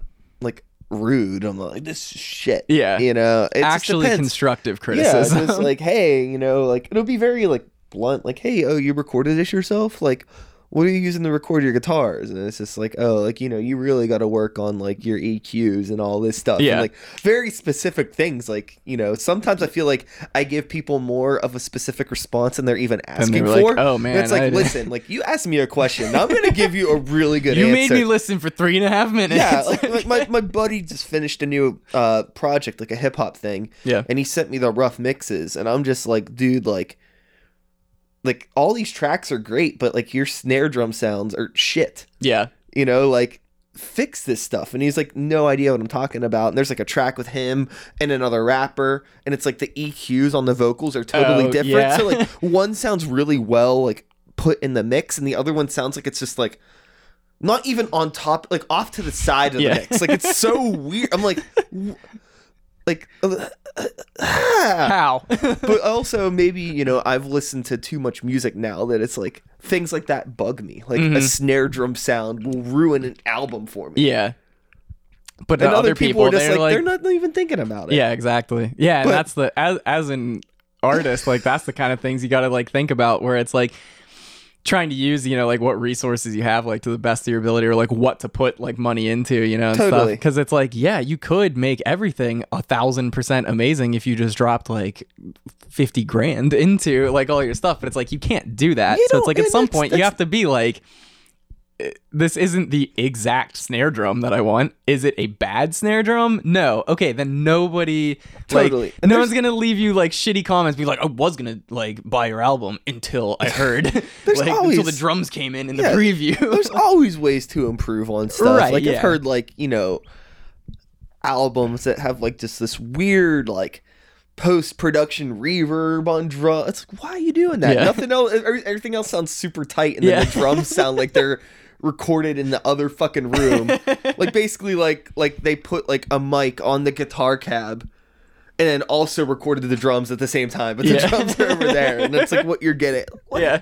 rude. I'm like this is shit. Yeah. you know, it actually constructive Yeah, criticism. just like hey, you know, like it'll be very like blunt, like hey, oh, you recorded this yourself, like. What are you using to record your guitars? And it's just like, oh, like you know, you really got to work on like your EQs and all this stuff. Yeah. And, like very specific things. Like you know, sometimes I feel like I give people more of a specific response than they're even asking like, for. "Oh, And man, it's like, I- listen, like you asked me a question, I'm gonna give you a really good you answer. made me listen for three and a half minutes. yeah, like, (laughs) like my, my buddy just finished a new uh project, like a hip hop thing. Yeah. And he sent me the rough mixes, and I'm just like, dude, like, like all these tracks are great, but like your snare drum sounds are shit. yeah, You know, like fix this stuff. And he's like, no idea what I'm talking about. And there's like a track with him and another rapper, and it's like the EQs on the vocals are totally Oh, different. yeah. So like (laughs) one sounds really well like put in the mix, and the other one sounds like it's just like not even on top, like off to the side of Yeah. the mix. Like it's so (laughs) weird. I'm like, like, uh, ah. how? (laughs) but also maybe you know I've listened to too much music now that it's like things like that bug me. Like Mm-hmm. a snare drum sound will ruin an album for me. yeah, but And other other people, are just they're like, they're not even thinking about it. Yeah, exactly. Yeah, and that's the as as an artist, like that's the kind of things you got to like think about where it's like trying to use, you know, like what resources you have like to the best of your ability or like what to put like money into, you know, and stuff. Totally. Cuz it's like, yeah, you could make everything a thousand percent amazing if you just dropped like 50 grand (laughs) into like all your stuff, but it's like you can't do that. You so it's like at some that's- point you have to be like this isn't the exact snare drum that I want. Is it a bad snare drum? No. Okay, then nobody Totally. like And no one's gonna leave you like shitty comments be like, I was gonna like buy your album until I (laughs) heard There's like until always- the drums came in in Yeah, the preview. There's (laughs) always ways to improve on stuff. Right, like yeah. I've heard like, you know, albums that have like just this weird like post production reverb on drum. It's like, why are you doing that? Yeah. Nothing else everything else sounds super tight and then Yeah. the drums sound like they're (laughs) recorded in the other fucking room. (laughs) like basically like like they put like a mic on the guitar cab and then also recorded the drums at the same time, but the Yeah. drums are over there, and that's like what you're getting. What? yeah.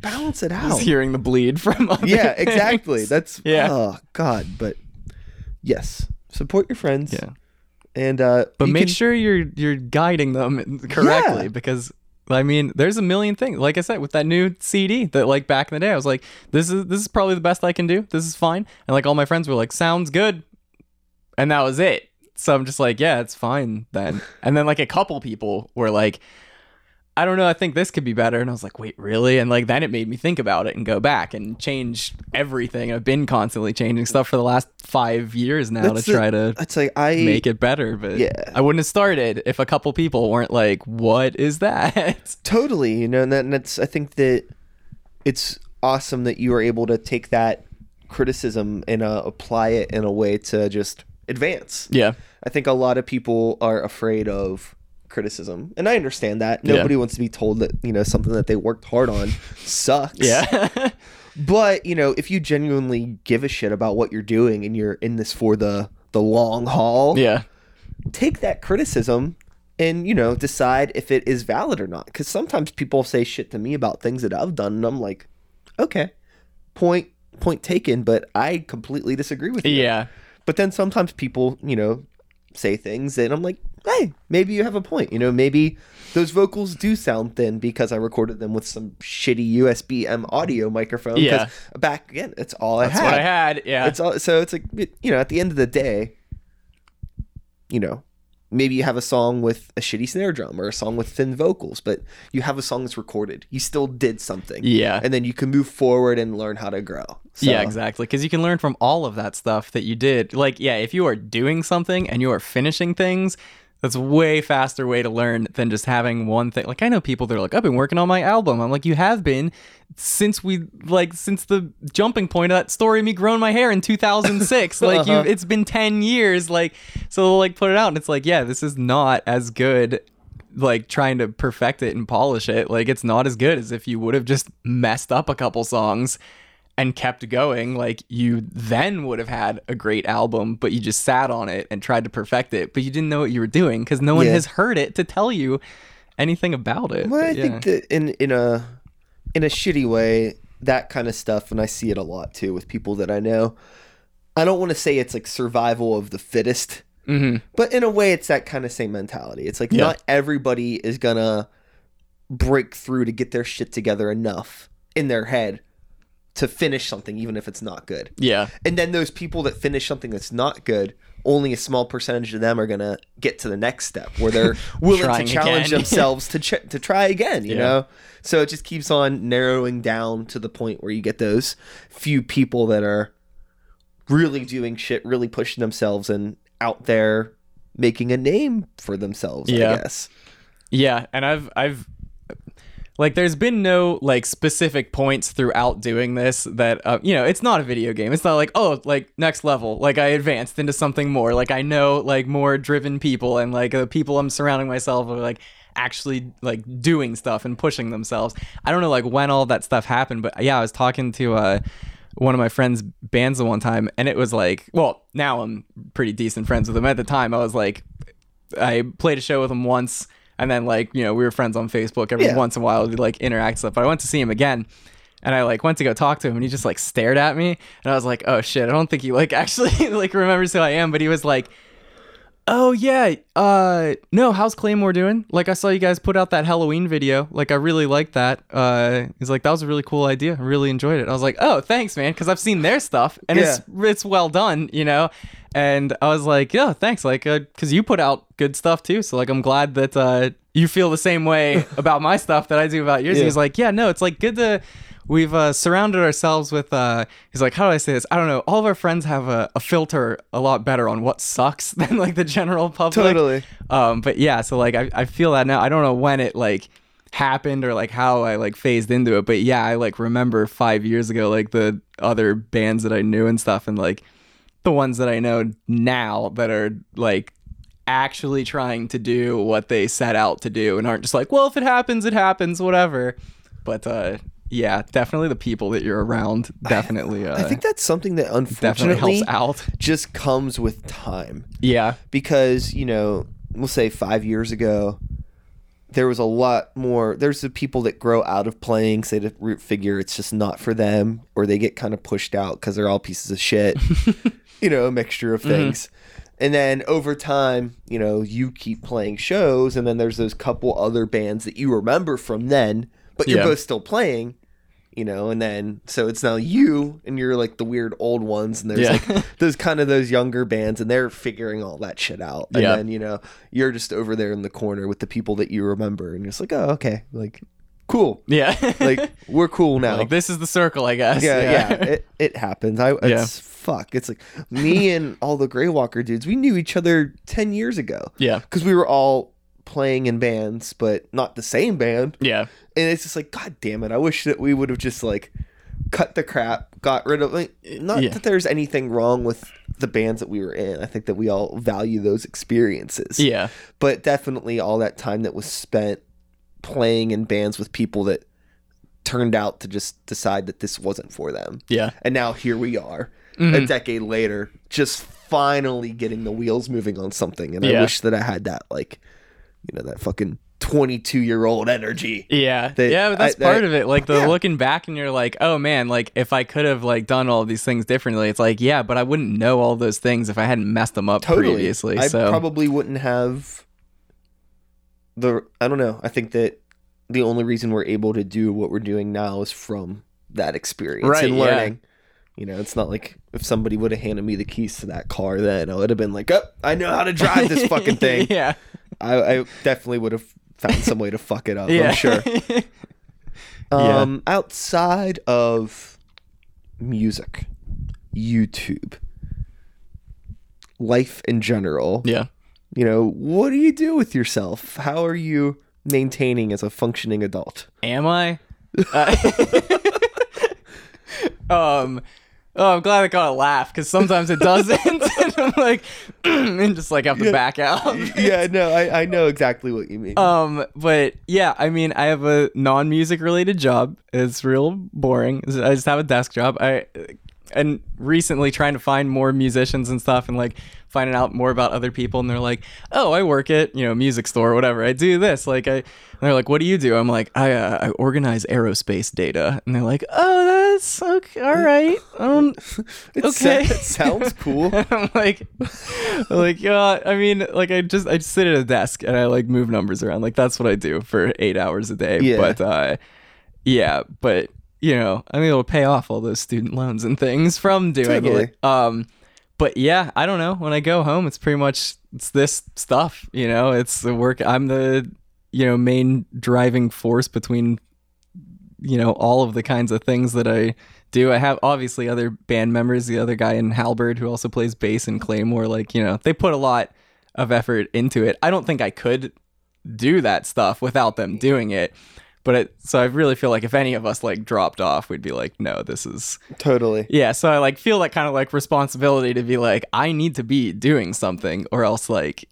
balance it out. Just hearing the bleed from Yeah, exactly. things. That's (laughs) Yeah. Oh God, but yes, support your friends. Yeah. and uh, But make can- sure you're you're guiding them correctly Yeah. because I mean, there's a million things. Like I said, with that new CD that like back in the day, I was like, this is this is probably the best I can do. This is fine. And like all my friends were like, sounds good. And that was it. So I'm just like, yeah, it's fine then. And then like a couple people were like, I don't know, I think this could be better. And I was like, wait, really? And like then it made me think about it and go back and change everything. I've been constantly changing stuff for the last five years now That's to try to It's like I make it better, but Yeah. I wouldn't have started if a couple people weren't like, "What is that?" (laughs) totally, you know, and, that, and that's I think that it's awesome that you are able to take that criticism and uh, apply it in a way to just advance. Yeah, I think a lot of people are afraid of criticism, and I understand that. Nobody wants to be told that you know something that they worked hard on sucks. yeah, (laughs) But you know, if you genuinely give a shit about what you're doing and you're in this for the the long haul. Yeah. Take that criticism and you know decide if it is valid or not. Because sometimes people say shit to me about things that I've done, and I'm like, okay, point point taken, but I completely disagree with you. Yeah. But then sometimes people, you know, say things and I'm like, hey, maybe you have a point. You know, maybe those vocals do sound thin because I recorded them with some shitty USB M audio microphone. Yeah. Back again, it's all I That's had. what I had. Yeah. It's all so it's like you know, at the end of the day, you know, maybe you have a song with a shitty snare drum or a song with thin vocals, but you have a song that's recorded. You still did something. Yeah. And then you can move forward and learn how to grow. So, Yeah, exactly. Because you can learn from all of that stuff that you did. Like, yeah, if you are doing something and you are finishing things, that's a way faster way to learn than just having one thing. Like, I know people that are like, I've been working on my album. I'm like, you have been since we like since the jumping point of that story of me growing my hair in 2006. (laughs) like, you, Uh-huh. it's been 10 years. Like, so they'll like put it out, and it's like, yeah, this is not as good like trying to perfect it and polish it like it's not as good as if you would have just messed up a couple songs and kept going like you then would have had a great album but you just sat on it and tried to perfect it but you didn't know what you were doing because no one Yeah. has heard it to tell you anything about it Well, I yeah. think that in in a in a shitty way, that kind of stuff, and I see it a lot too with people that I know. I don't want to say it's like survival of the fittest, Mhm. but in a way, it's that kind of same mentality. It's like Yeah. not everybody is gonna break through to get their shit together enough in their head to finish something, even if it's not good. yeah And then those people that finish something that's not good, only a small percentage of them are gonna get to the next step where they're (laughs) willing to challenge again. themselves to ch- to try again. You Yeah. know, so it just keeps on narrowing down to the point where you get those few people that are really doing shit, really pushing themselves, and out there making a name for themselves. Yeah. I guess. Yeah, and I've I've like there's been no like specific points throughout doing this that uh, you know it's not a video game. It's not like oh like next level like I advanced into something more. Like I know like more driven people and like the people I'm surrounding myself are like actually like doing stuff and pushing themselves. I don't know like when all that stuff happened, but yeah, I was talking to uh one of my friends' bands the one time, and it was like, well, now I'm pretty decent friends with him. At the time, I was like, I played a show with him once, and then like you know we were friends on Facebook. Every Yeah. once in a while, we like interact stuff. But I went to see him again, and I like went to go talk to him, and he just like stared at me, and I was like, oh shit, I don't think he like (laughs) actually like remembers who I am. But he was like, oh yeah, uh, no, how's Claymore doing? Like I saw you guys put out that Halloween video. Like I really liked that. Uh, he's like that was a really cool idea. I really enjoyed it. I was like, oh thanks man, because I've seen their stuff and it's it's well done, you know. And I was like, yeah, thanks, like, uh, cause you put out good stuff too. So like, I'm glad that uh, you feel the same way (laughs) about my stuff that I do about yours. Yeah. He's like, yeah, no, it's like good to. We've uh, surrounded ourselves with. Uh, he's like, how do I say this? I don't know. All of our friends have a, a filter a lot better on what sucks (laughs) than like the general public. Totally. Um, but yeah, so like I, I feel that now. I don't know when it like happened or like how I like phased into it, but yeah, I like remember five years ago like the other bands that I knew and stuff, and like the ones that I know now that are like actually trying to do what they set out to do and aren't just like, well, if it happens, it happens, whatever. But uh, yeah, definitely the people that you're around definitely uh, I think that's something that unfortunately helps out. (laughs) just comes with time. Yeah, because you know we'll say five years ago there was a lot more there's the people that grow out of playing say the root figure it's just not for them or they get kind of pushed out because they're all pieces of shit (laughs) you know a mixture of things and then over time you know you keep playing shows and then there's those couple other bands that you remember from then but you're Yeah. both still playing you know and then so it's now you and you're like the weird old ones and there's Yeah. like (laughs) those kind of those younger bands and they're figuring all that shit out and Yeah. then you know you're just over there in the corner with the people that you remember and you're just like oh okay like cool yeah. (laughs) like we're cool (laughs) now like this is the circle, I guess. yeah yeah, it, it happens i it's fuck it's like me and all the gray walker dudes we knew each other 10 years ago yeah, because we were all playing in bands but not the same band yeah. and it's just like god damn it i wish that we would have just like cut the crap got rid of like not Yeah. that there's anything wrong with the bands that we were in i think that we all value those experiences Yeah. but definitely all that time that was spent playing in bands with people that turned out to just decide that this wasn't for them Yeah. and now here we are a Mhm. decade later just finally getting the wheels moving on something, and I wish that I had that like, you know, that fucking twenty-two year old energy. Yeah, that yeah, but that's I- part that- of it. Like the Yeah. looking back, and you're like, oh man, like if I could have like done all these things differently, it's like, yeah, but I wouldn't know all those things if I hadn't messed them up Totally. previously. I so probably wouldn't have the. I don't know. I think that the only reason we're able to do what we're doing now is from that experience Right, and yeah. learning. You know, it's not like if somebody would have handed me the keys to that car, then I would have been like, "Oh, I know how to drive this (laughs) fucking thing." yeah, I, I definitely would have found some way to fuck it up. yeah, I'm sure. (laughs) (laughs) Yeah. Um, outside of music, YouTube, life in general, yeah. you know, what do you do with yourself? How are you maintaining as a functioning adult? Am I? (laughs) Uh, um. Oh, I'm glad I got a laugh because sometimes it doesn't, (laughs) and I'm like, (clears throat) and just like have to Yeah. back out. (laughs) yeah, no, I, I know exactly what you mean. Um, but yeah, I mean, I have a non-music related job. It's real boring. I just have a desk job. I and recently trying to find more musicians and stuff, and like finding out more about other people. And they're like, "Oh, I work at you know music store, or whatever. I do this." Like, I and they're like, "What do you do?" I'm like, "I uh, I organize aerospace data." And they're like, "Oh, that's okay. All right. Um, (laughs) it, okay. it sounds cool. (laughs) I'm like, like, yeah. I mean, like, I just I just sit at a desk and I like move numbers around. Like that's what I do for eight hours a day. Yeah. But uh, yeah, but you know, I'm able to pay off all those student loans and things from doing Totally. it. Um, but yeah, I don't know. When I go home, it's pretty much it's this stuff. You know, it's the work. I'm the you know main driving force between you know all of the kinds of things that I do. I have obviously other band members. The other guy in Halberd who also plays bass and Claymore. Like you know, they put a lot of effort into it. I don't think I could do that stuff without them doing it. But it, so I really feel like if any of us like dropped off, we'd be like, no, this is totally. yeah. So I like feel that kind of like responsibility to be like, I need to be doing something, or else like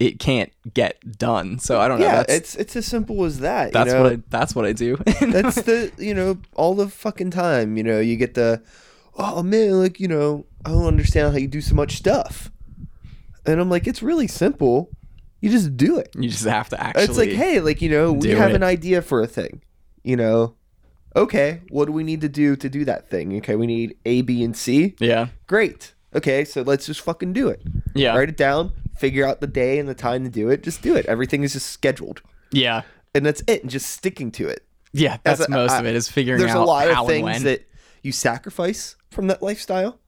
it can't get done. So I don't know. Yeah, That's it's it's as simple as that. you that's know? what I that's what I do. (laughs) that's the you know all the fucking time you know you get the oh man like you know i don't understand how you do so much stuff and i'm like it's really simple you just do it. You just have to actually. it's like hey like you know we have it. an idea for a thing you know? Okay what do we need to do to do that thing? Okay we need a b and c? Yeah, great. Okay so let's just fucking do it. Yeah, write it down figure out the day and the time to do it. Just do it. Everything is just scheduled. Yeah, and that's it and just sticking to it. Yeah. That's As most I- of it is figuring there's out There's a lot of things that you sacrifice from that lifestyle.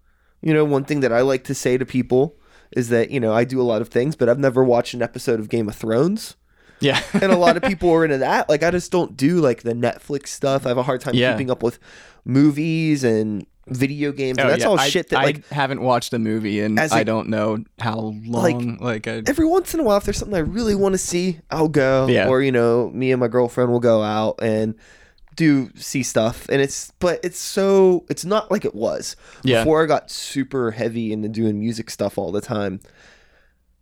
You know, one thing that I like to say to people is that, you know, I do a lot of things, but I've never watched an episode of Game of Thrones. yeah, And a lot of (laughs) people are into that. Like, I just don't do like the Netflix stuff. I have a hard time Yeah. keeping up with movies and video games. Oh, and that's yeah. all I, shit that, I like, haven't watched a movie and I don't know how long. Like, I, every once in a while, if there's something I really want to see, I'll go. Yeah. Or, you know, me and my girlfriend will go out and do see stuff. And it's, but it's so, it's not like it was. Yeah. Before I got super heavy into doing music stuff all the time.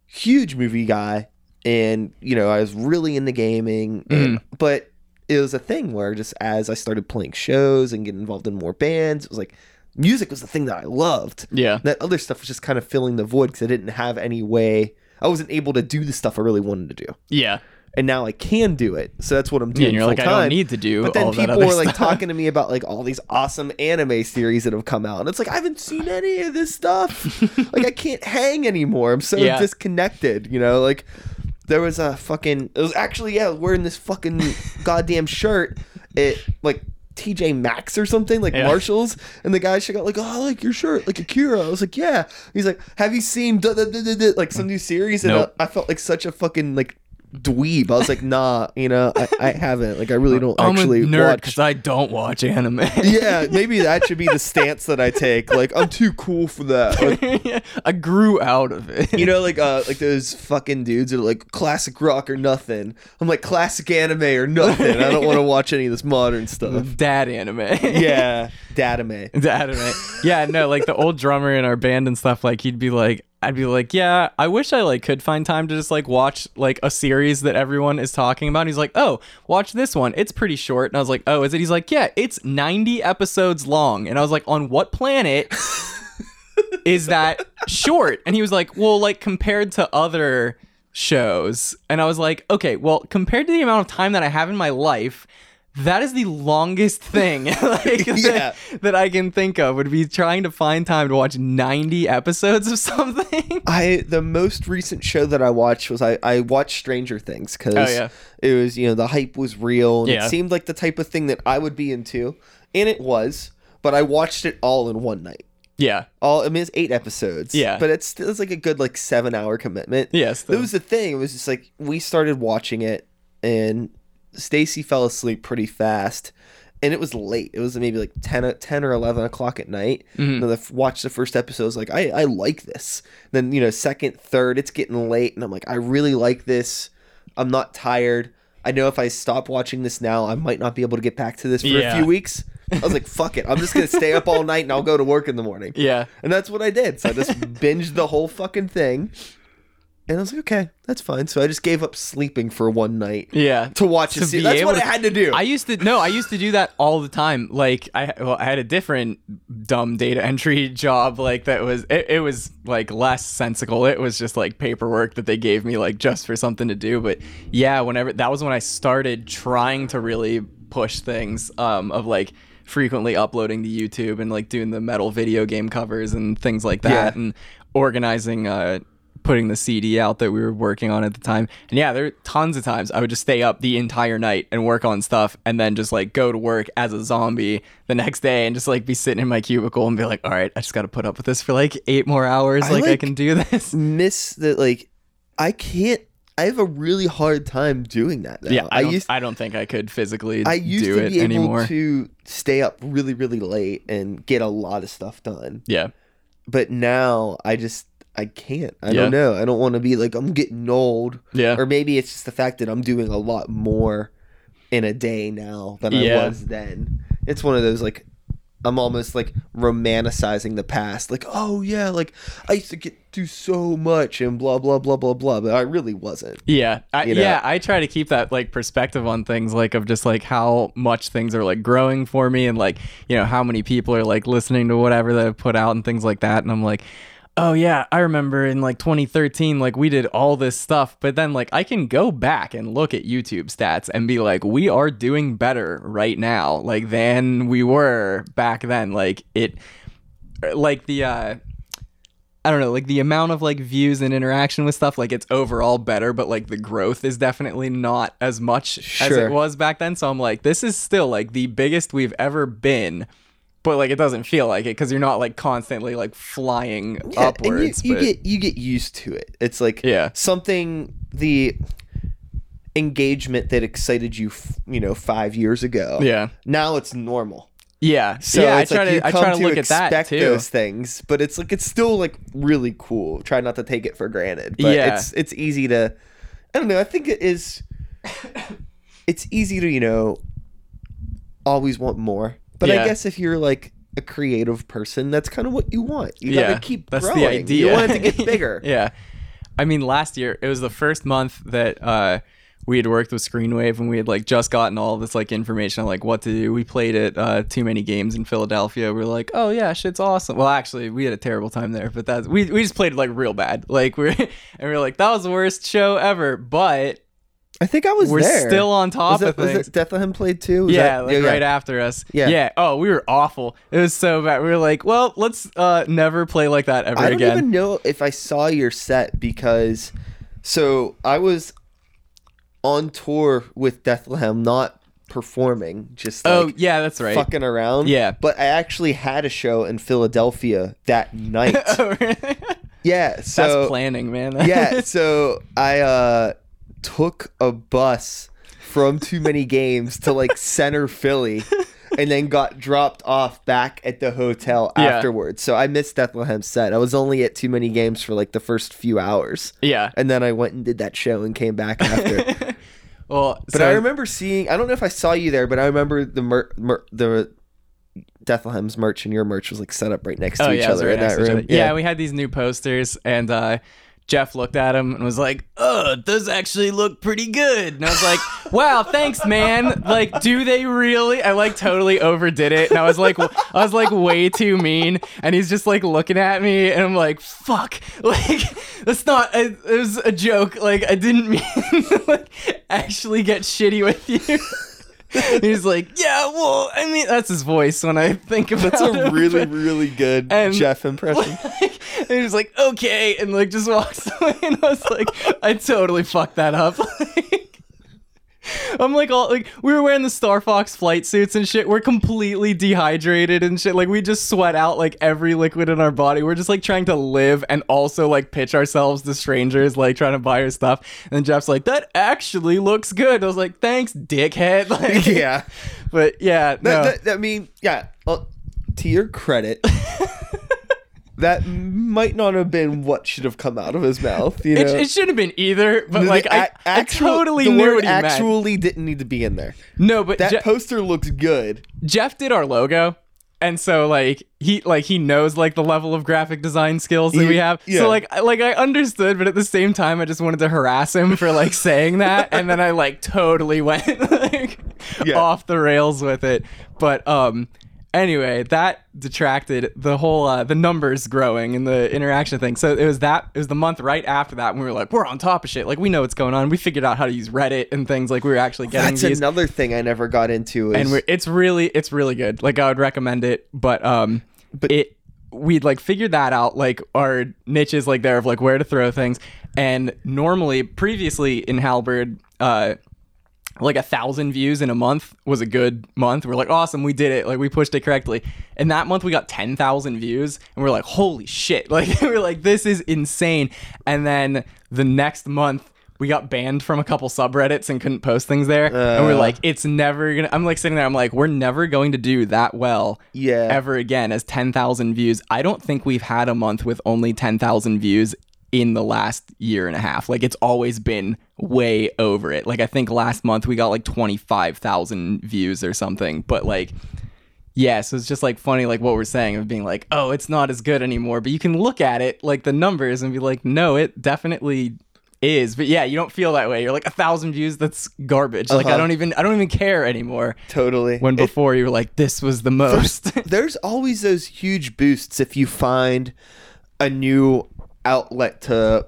Huge movie guy. And, you know, I was really into gaming. And, Mm-hmm. but it was a thing where just as I started playing shows and getting involved in more bands, it was like, music was the thing that I loved yeah, that other stuff was just kind of filling the void because I didn't have any way. I wasn't able to do the stuff I really wanted to do, yeah. And now I can do it. So that's what I'm Yeah, doing. and you're like, I don't need to do. But then people are like (laughs) stuff. talking to me about like all these awesome anime series that have come out, and it's like I haven't seen any of this stuff. (laughs) like I can't hang anymore. I'm so Yeah. disconnected. You know, like there was a fucking. It was actually yeah, I was wearing this fucking (laughs) goddamn shirt. It like. TJ Maxx or something like Yeah. Marshalls, and the guy shook out like, "Oh, I like your shirt, like Akira." I was like, "Yeah." He's like, "Have you seen duh, duh, duh," like some new series?" And Nope. uh, I felt like such a fucking like dweeb. I was like, "Nah, you know, I, I haven't. Like, I really don't I'm actually a nerd watch because I don't watch anime. yeah, maybe that should be the stance that I take. Like, I'm too cool for that. Like, (laughs) I grew out of it. you know, like uh, like those fucking dudes that are like classic rock or nothing. I'm like classic anime or nothing. I don't want to watch any of this modern stuff. (laughs) Dad anime. Yeah, dad anime. Dad anime. Yeah, no, like the old drummer in our band and stuff, like he'd be like I'd be like, yeah, I wish I like could find time to just like watch like a series that everyone is talking about. And he's like, oh, watch this one. It's pretty short. And I was like, oh, is it? He's like, yeah, it's 90 episodes long. And I was like, on what planet (laughs) is that short. And he was like, well, like compared to other shows. And I was like, okay, well, compared to the amount of time that I have in my life, that is the longest thing (laughs) like, (laughs) Yeah. that, that I can think of would be trying to find time to watch 90 episodes of (laughs) something. I the most recent show that I watched was I, I watched Stranger Things because Oh, yeah. it was you know the hype was real and Yeah. it seemed like the type of thing that I would be into, and it was. But I watched it all in one night. yeah. All I mean, it's eight episodes. Yeah. but it's it's like a good like seven hour commitment. Yes. that was the thing. It was just like we started watching it, and Stacy fell asleep pretty fast, and it was late. It was maybe like 10, o- 10 or eleven o'clock at night. Mm-hmm. And I f- watched the first episode. I was like, I I like this. Then you know, second, third, it's getting late, and I'm like, I really like this. I'm not tired. I know if I stop watching this now, I might not be able to get back to this for a few weeks. I was like, fuck it. I'm just gonna stay up all night and I'll go to work in the morning. yeah. And that's what I did. So I just (laughs) binged the whole fucking thing. And I was like, okay, that's fine. So I just gave up sleeping for one night Yeah. to watch a To series. be That's what to- I had to do. I used to no, I used to do that all the time. Like I well, I had a different dumb data entry (laughs) job like that was it, it was like less sensical. It was just like paperwork that they gave me like just for something to do. But yeah, whenever that was when I started trying to really push things um of like frequently uploading to YouTube and like doing the metal video game covers and things like that Yeah. and organizing uh putting the CD out that we were working on at the time. And yeah, there are tons of times I would just stay up the entire night and work on stuff and then just like go to work as a zombie the next day and just like be sitting in my cubicle and be like, all right, I just got to put up with this for like eight more hours. I like, I can do this. (laughs) miss that. Like, I can't. I have a really hard time doing that. Now. Yeah, I, I don't, used. I don't think I could physically I used do to it be able anymore. to stay up really, really late and get a lot of stuff done. yeah. But now I just I can't. I Yeah. don't know. I don't want to be like I'm getting old. Yeah. Or maybe it's just the fact that I'm doing a lot more in a day now than Yeah. I was then. It's one of those like I'm almost like romanticizing the past. Like, oh yeah, like I used to get do so much and blah blah blah blah blah, but I really wasn't. Yeah, I, You know? yeah. I try to keep that like perspective on things, like of just like how much things are like growing for me, and like you know how many people are like listening to whatever that I've put out and things like that. And I'm like, oh yeah, I remember in like 2013, like we did all this stuff, but then like I can go back and look at YouTube stats and be like, we are doing better right now, like than we were back then. Like it, like the. uh I don't know, like the amount of like views and interaction with stuff, like it's overall better, but like the growth is definitely not as much as it was back then. So I'm like, this is still like the biggest we've ever been, but like it doesn't feel like it because you're not like constantly like flying Yeah, upwards. you, you but get you get used to it. It's like Yeah. something the engagement that excited you, f- you know, five years ago. yeah, Now it's normal. yeah, So yeah. I try like to I try to look at that too. those things, but it's like it's still like really cool. Try not to take it for granted. But Yeah. it's it's easy to I don't know, I think it is (coughs) it's easy to, you know, always want more. But Yeah. I guess if you're like a creative person, that's kind of what you want. You yeah, gotta keep that's growing. the idea. You want it to get (laughs) bigger. yeah, I mean, last year it was the first month that uh, we had worked with Screenwave, and we had like just gotten all this like information on like what to do. We played at uh, too many games in Philadelphia. We are like, oh yeah, shit's awesome. Well, actually, we had a terrible time there, but that's we we just played like real bad. Like (laughs) we are and we were like, that was the worst show ever. But I think I was we're there. still on top was of that, was things. that Bethlehem played too? Was yeah, that- like right after us. Yeah. yeah. Oh, we were awful. It was so bad. We were like, well, let's uh, never play like that ever again. I don't again. even know if I saw your set because so I was on tour with Bethlehem, not performing, just like oh, yeah, that's right. fucking around. Yeah. But I actually had a show in Philadelphia that night. (laughs) Oh, really? yeah. So That's planning, man. yeah, (laughs) so I uh took a bus from too many games to like (laughs) center Philly and then got dropped off back at the hotel Yeah. afterwards. So I missed Bethlehem's set. I was only at too many games for like the first few hours. yeah. And then I went and did that show and came back after. (laughs) Well, but I remember seeing I don't know if I saw you there, but I remember the mer- mer- the Bethlehem's merch and your merch was like set up right next to oh each yeah, other right in that room. other. Yeah. we had these new posters, and uh, Jeff looked at him and was like, "Oh, those actually look pretty good." And I was like, (laughs) "Wow, thanks, man. Like, do they really?" I like totally overdid it, and I was like, I was like way too mean. And he's just like looking at me, and I'm like, "Fuck!" (laughs) Like, that's not. It was a joke. Like, I didn't (laughs) mean to, like actually get shitty with you. (laughs) He's like, yeah, well, I mean, that's his voice when I think about That's a him. really, really good And- Jeff (laughs) impression. Like, and he's like, okay, and like just walks (laughs) away, and I was like, I totally fucked that up. (laughs) I'm like all like we were wearing the Star Fox flight suits and shit. We're completely dehydrated and shit. Like we just sweat out like every liquid in our body. We're just like trying to live and also like pitch ourselves to strangers, like trying to buy our stuff. And Jeff's like, that actually looks good. I was like, thanks, dickhead. (laughs) Like, yeah. but yeah, no. That, that- I mean, yeah. uh, to your credit, (laughs) that might not have been what should have come out of his mouth. You know, It, it should have been either, but The like I, a- actual- I totally the knew what he meant. actually didn't need to be in there. No, but That Je- poster looks good. Jeff did our logo, and so like he like he knows like the level of graphic design skills that we have. yeah. So like like I understood, but at the same time, I just wanted to harass him for like saying that, and then I like totally went (laughs) like Yeah. off the rails with it. But um. Anyway, that detracted the whole uh, the numbers growing and the interaction thing. So it was that it was the month right after that when we were like we're on top of shit. Like we know what's going on. We figured out how to use Reddit and things. Like we were actually getting That's these another thing I never got into. Is, and we're, it's really it's really good like i would recommend it but um But- it we'd like figured that out like our niches like there of like where to throw things and normally previously in halberd uh like a thousand views in a month was a good month. We're like, awesome, we did it. Like we pushed it correctly. And that month we got ten thousand views, and we're like, holy shit! (laughs) Like we're like, this is insane. And then the next month we got banned from a couple subreddits and couldn't post things there. and we're Uh. like, it's never gonna. I'm like sitting there. I'm like, we're never going to do that well Yeah. ever again as 10,000 views. I don't think we've had a month with only 10,000 views in the last year and a half. Like it's always been way over it. Like I think last month we got like 25,000 views or something, but like yeah, so it's just like funny like what we're saying of being like, "Oh, it's not as good anymore." But you can look at it like the numbers and be like, "No, it definitely is." But yeah, you don't feel that way. You're like a 1,000 views, that's garbage. Like I Uh-huh. don't even I don't even care anymore. totally. When It- before you were like, "This was the most." (laughs) there's always those huge boosts if you find a new outlet to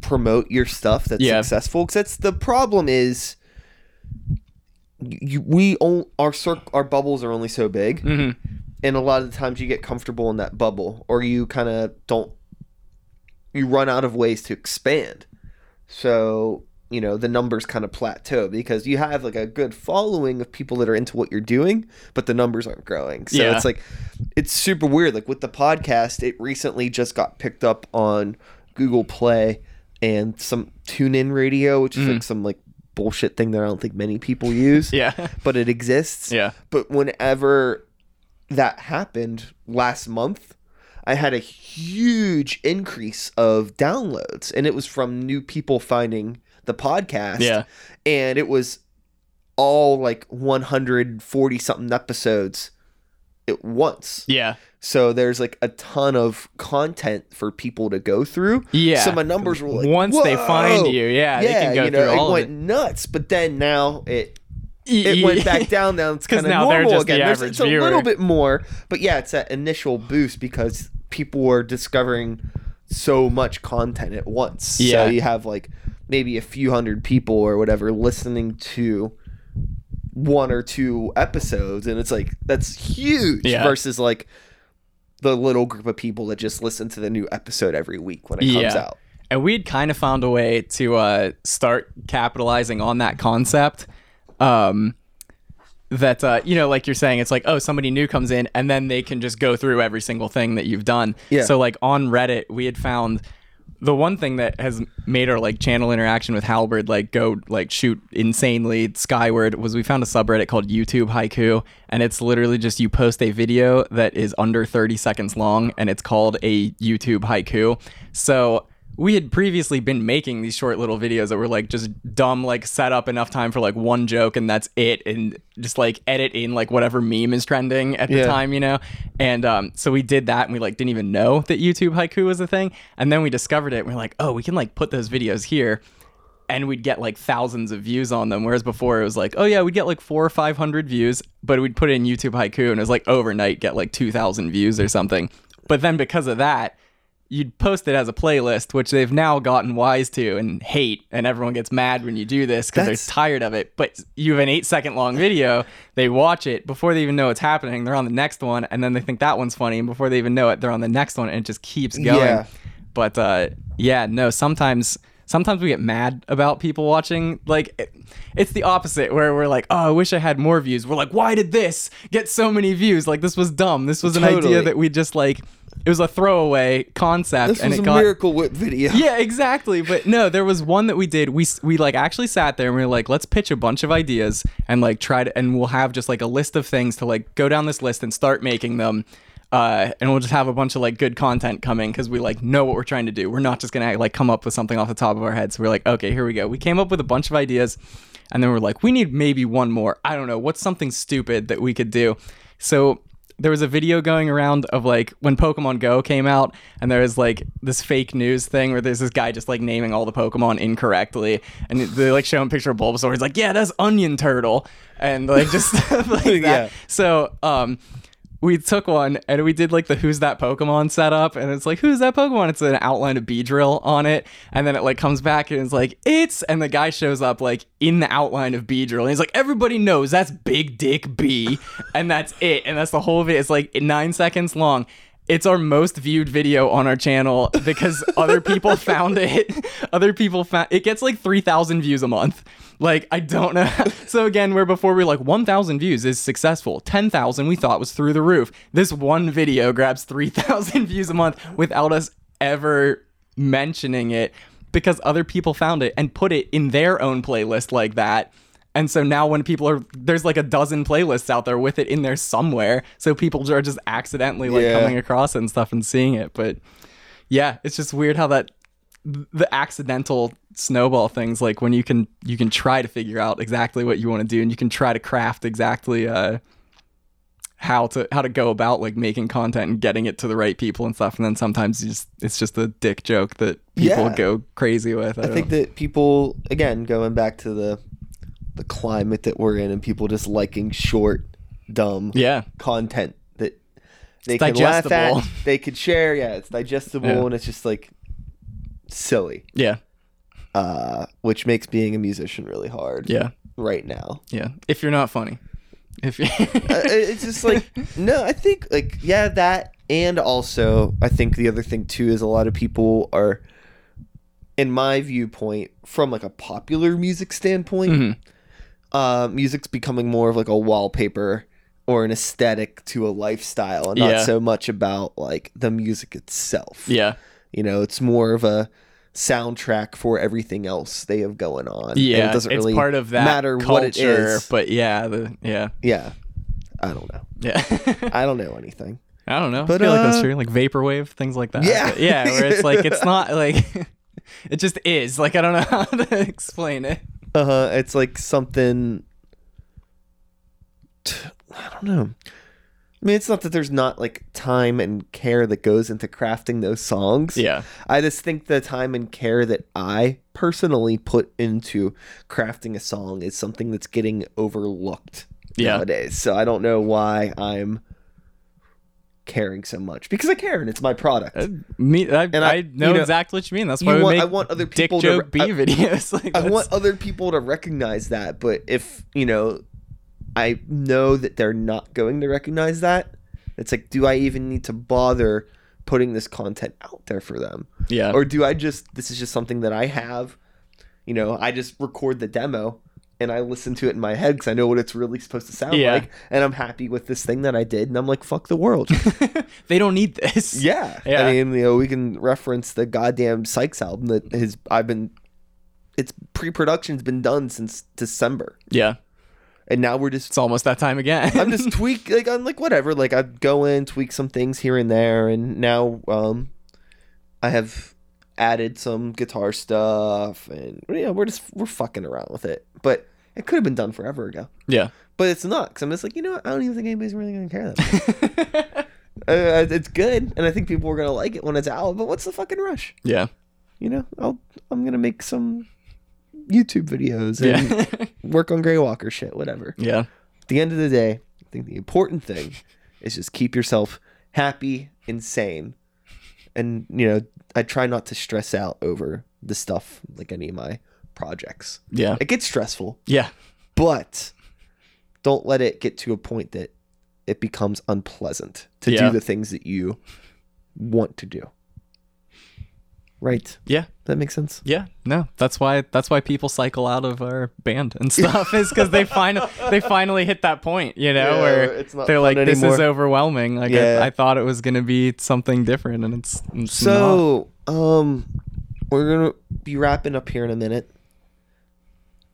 promote your stuff that's Yeah. successful because that's the problem is you, we on, our circ, our bubbles are only so big Mhm. and a lot of the times you get comfortable in that bubble or you kind of don't you run out of ways to expand so you know the numbers kind of plateau because you have like a good following of people that are into what you're doing but the numbers aren't growing so Yeah. it's like it's super weird like with the podcast it recently just got picked up on google play and some TuneIn Radio which is like mm. some like bullshit thing that i don't think many people use (laughs) yeah. but it exists Yeah. but whenever that happened last month, I had a huge increase of downloads, and it was from new people finding the podcast. Yeah. And it was all like 140 something episodes at once. Yeah. So there's like a ton of content for people to go through. Yeah. So my numbers were like, Once they find you, yeah, they can go you know, through all it of went it. nuts. But then now it It went back (laughs) down. Now it's kind of normal just the again. Average it's a little bit more, but yeah, it's that initial boost because people are discovering so much content at once. Yeah. So you have like maybe a few hundred people or whatever listening to one or two episodes, and it's like that's huge Yeah. versus like the little group of people that just listen to the new episode every week when it comes Yeah. out. And we'd kind of found a way to uh, start capitalizing on that concept. Um, that uh, you know, like you're saying, it's like, oh, somebody new comes in, and then they can just go through every single thing that you've done. Yeah. So like on Reddit, we had found the one thing that has made our like channel interaction with Halberd like go like shoot insanely skyward was we found a subreddit called YouTube Haiku and it's literally just you post a video that is under 30 seconds long and it's called a YouTube haiku. So we had previously been making these short little videos that were like just dumb, like set up enough time for like one joke and that's it, and just like edit in like whatever meme is trending at the Yeah. time, you know. And um, so we did that, and we like didn't even know that YouTube haiku was a thing, and then we discovered it. And we're like, oh, we can like put those videos here. And we'd get like thousands of views on them, whereas before it was like, oh yeah, we'd get like four or five hundred views, but we'd put it in YouTube haiku, and it was like overnight get like two thousand views or something. But then because of that, you'd post it as a playlist, which they've now gotten wise to and hate, and everyone gets mad when you do this because they're tired of it. But you have an eight second long video, they watch it before they even know what's happening. They're on the next one, and then they think that one's funny, and before they even know it, they're on the next one, and it just keeps going. Yeah. But uh, yeah, no, sometimes. Sometimes we get mad about people watching. Like, it, it's the opposite, where we're like, "Oh, I wish I had more views." We're like, "Why did this get so many views? Like, this was dumb. This was an Totally. idea that we just like. It was a throwaway concept, This and was it a got Miracle Whip video. (laughs) yeah, exactly. But no, there was one that we did. We we like actually sat there and we were like, let's pitch a bunch of ideas and like try to, and we'll have just like a list of things to like go down this list and start making them. Uh, and we'll just have a bunch of like good content coming because we like know what we're trying to do. We're not just gonna like come up with something off the top of our heads. So we're like, okay, here we go. We came up with a bunch of ideas, and then we're like, we need maybe one more. I don't know what's something stupid that we could do. So there was a video going around of like when Pokemon Go came out, and there was like this fake news thing where there's this guy just like naming all the Pokemon incorrectly, and they like show him a picture of Bulbasaur. He's like, "Yeah, that's Onion Turtle," and like just (laughs) like (laughs) that. Yeah. So um, we took one and we did like the who's that Pokemon setup, and it's like who's that Pokemon? It's an outline of Beedrill on it, and then it like comes back and it's like it's, and the guy shows up like in the outline of Beedrill, and he's like everybody knows that's Big Dick B, and that's it, and that's the whole of it. It's like nine seconds long. It's our most viewed video on our channel because other people (laughs) found it. Other people found it gets like 3,000 views a month. Like, I don't know. (laughs) so, again, where before we were like 1,000 views is successful, 10,000 we thought was through the roof. This one video grabs 3,000 (laughs) views a month without us ever mentioning it because other people found it and put it in their own playlist like that. And so now when people are there's like a dozen playlists out there with it in there somewhere, so people are just accidentally like Yeah. coming across it and stuff and seeing it. But yeah, it's just weird how that the accidental snowball things like when you can you can try to figure out exactly what you want to do and you can try to craft exactly uh how to how to go about like making content and getting it to the right people and stuff and then sometimes you just it's just a dick joke that people Yeah. go crazy with. I, I think that people, again, going back to the the climate that we're in, and people just liking short, dumb yeah. content that they It's can laugh at, they could share. Yeah, it's digestible, Yeah. and it's just like silly, Yeah. uh, which makes being a musician really hard Yeah. right now. Yeah. If you're not funny. If you (laughs) uh, it's just like (laughs) no i think like yeah that and also i think the other thing too is a lot of people are in my viewpoint from like a popular music standpoint Mhm. uh music's becoming more of like a wallpaper or an aesthetic to a lifestyle and not Yeah. so much about like the music itself Yeah. you know it's more of a soundtrack for everything else they have going on and Yeah. it doesn't really part of that matter culture, what it is But yeah, the yeah. yeah i don't know Yeah. i don't (laughs) know anything I don't know. But, I feel like uh, that's true. Like vaporwave, things like that. Yeah. But yeah. Where it's like it's (laughs) not like (laughs) it just is. Like I don't know how to explain it. Uh huh. It's like something. I don't know. I mean, it's not that there's not like time and care that goes into crafting those songs. Yeah. I just think the time and care that I personally put into crafting a song is something that's getting overlooked Yeah. nowadays. So I don't know why I'm caring so much because I care and it's my product. Uh, Me, I, And I, I- know, you know, exactly what you mean. That's why want- make I want other dick people to joke re- B I- videos. (laughs) Like I that's- want other people to recognize that, but if you know, I know that they're not going to recognize that. It's like, do I even need to bother putting this content out there for them, yeah. or do I just this is just something that I have? You know, I just record the demo and I listen to it in my head because I know what it's really supposed to sound Yeah. like, and I'm happy with this thing that I did, and I'm like, fuck the world. (laughs) they don't need this. yeah, Yeah. I mean, you know, we can reference the goddamn Sykes album that has I've been. Its pre-production's been done since December. Yeah. And now we're just It's almost that time again. I'm just (laughs) tweak like I'm like whatever like I go in tweak some things here and there and now um I have added some guitar stuff, and yeah we're just we're fucking around with it. But it could have been done forever ago. Yeah. But it's not because I'm just like, you know, what? I don't even think anybody's really gonna care that. much. (laughs) uh, it's good, and I think people are gonna like it when it's out. But what's the fucking rush? Yeah. You know, I'll I'm gonna make some YouTube videos and Yeah. (laughs) work on Grey Walker shit, whatever. yeah. At the end of the day, I think the important thing is just keep yourself happy and sane. And, you know, I try not to stress out over the stuff like any of my projects. Yeah. It gets stressful, Yeah. but don't let it get to a point that it becomes unpleasant to Yeah. do the things that you want to do. Right. Yeah. That makes sense. Yeah, no, that's why that's why people cycle out of our band and stuff is because they find they finally hit that point, you know, Yeah, where it's not they're fun like, "This is overwhelming." Like Yeah. I, I thought it was gonna be something different, and it's, it's not. So, um, we're gonna be wrapping up here in a minute.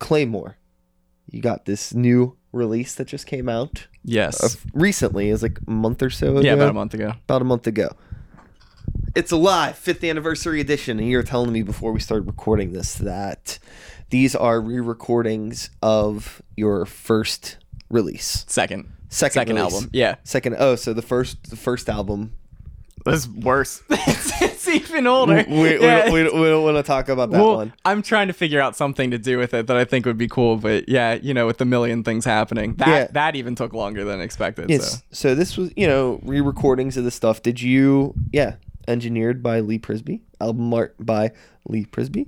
Klaymore, you got this new release that just came out Yes, uh, recently. It was like a month or so ago. yeah, about a month ago. About a month ago. It's alive, fifth anniversary edition, and you were telling me before we started recording this that these are re-recordings of your first release, Second, second, second release. album. Yeah, Second, oh, so the first, the first album. that's worse. (laughs) it's, it's even older. We, we, Yeah. don't, we, don't, we don't want to talk about that well, one. I'm trying to figure out something to do with it that I think would be cool, but yeah, you know, with the million things happening, that Yeah. that even took longer than expected. Yes. So. So. this was, you know, re-recordings of the stuff. Did you? Yeah. Engineered by Lee Prisby. Album art by Lee Prisby.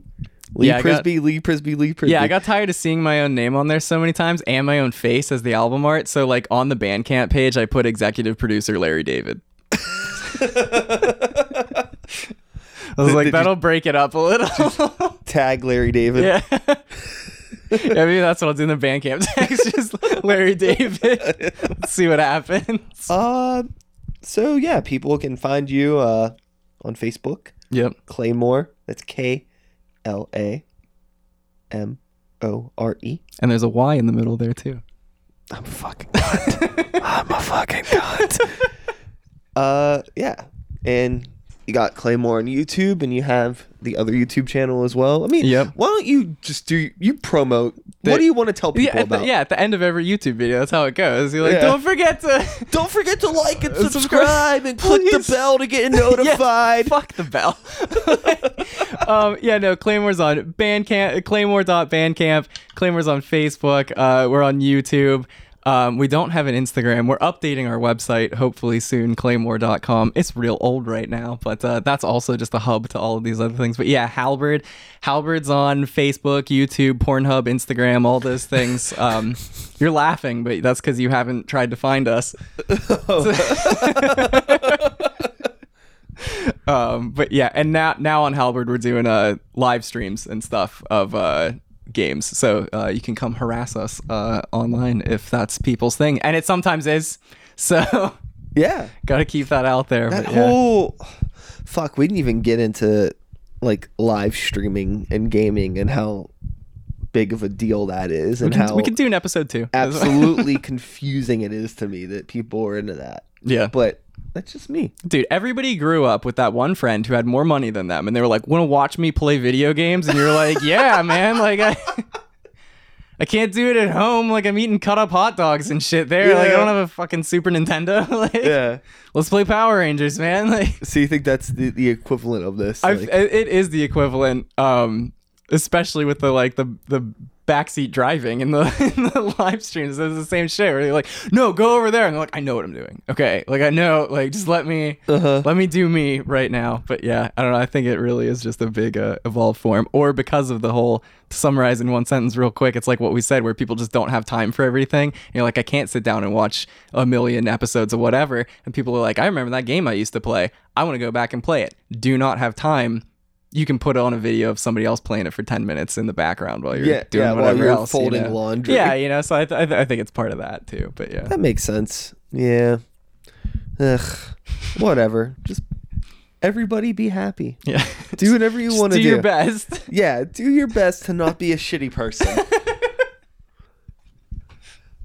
Lee Yeah, I got- Prisby. Lee Prisby. Lee Prisby. Yeah, I got tired of seeing my own name on there so many times and my own face as the album art. So like on the Bandcamp page, I put executive producer Larry David. (laughs) I was Did- like, did that'll break it up a little. tag Larry David. yeah. (laughs) yeah, maybe that's what I'll do in the Bandcamp (laughs) text. Just Larry David. Let's see what happens. Uh, so yeah, people can find you uh on Facebook. Yep. Klaymore. That's K L A M O R E. And there's a Y in the middle there too. I'm a fucking cunt. (laughs) I'm a fucking cunt. (laughs) uh, yeah, and you got Klaymore on YouTube, and you have the other YouTube channel as well. I mean, Yep. why don't you just do you promote? The- what do you want to tell people Yeah at, the, about? yeah, at the end of every YouTube video, that's how it goes. You're like, Yeah. don't forget to (laughs) Don't forget to like and (laughs) subscribe. and click the bell to get (laughs) Yeah, notified. fuck the bell. um, yeah, no, Klaymore's on Bandcamp, Klaymore.bandcamp. Klaymore's on Facebook. Uh, we're on YouTube. Um, we don't have an Instagram. We're updating our website hopefully soon, klaymore.com. It's real old right now, but uh, that's also just a hub to all of these other things. But yeah, Halberd. Halberd's on Facebook, YouTube, Pornhub, Instagram, all those things. (laughs) Um, you're laughing, but that's because you haven't tried to find us. (laughs) (laughs) um but yeah and now now on halberd we're doing uh live streams and stuff of uh games so uh you can come harass us uh online if that's people's thing and it sometimes is (laughs) so yeah, gotta keep that out there that but yeah. whole fuck. We didn't even get into like live streaming and gaming and how big of a deal that is, we and can, how we can do an episode too. (laughs) absolutely confusing it is to me that people are into that. yeah But that's just me. dude everybody grew up with that one friend who had more money than them and they were like want to watch me play video games and you're like yeah (laughs) man like i I can't do it at home. Like I'm eating cut up hot dogs and shit there. Like I don't have a fucking Super Nintendo. (laughs) like Yeah. let's play Power Rangers, man. (laughs) Like So you think that's the, the equivalent of this? Like- it is the equivalent, um, especially with the like the the backseat driving in the (laughs) in the live streams. It's the same shit. Where they're like, "No, go over there," and they're like, "I know what I'm doing. Okay, like I know. Like just let me Uh-huh. let me do me right now." But yeah, I don't know. I think it really is just a big uh, evolved form, or because of the whole. To summarize in one sentence, real quick, it's like what we said, where people just don't have time for everything. You're like, I can't sit down and watch a million episodes of whatever. And people are like, I remember that game I used to play. I want to go back and play it. Do not have time you can put on a video of somebody else playing it for 10 minutes in the background while you're Yeah, doing yeah, while you're else. you folding know? laundry. Yeah, you know, so I, th- I, th- I think it's part of that too. But yeah. That makes sense. Yeah. Ugh. Whatever. Just everybody be happy. Yeah. (laughs) Do whatever you want to do do. your best. (laughs) Yeah, do your best to not be a shitty person. (laughs)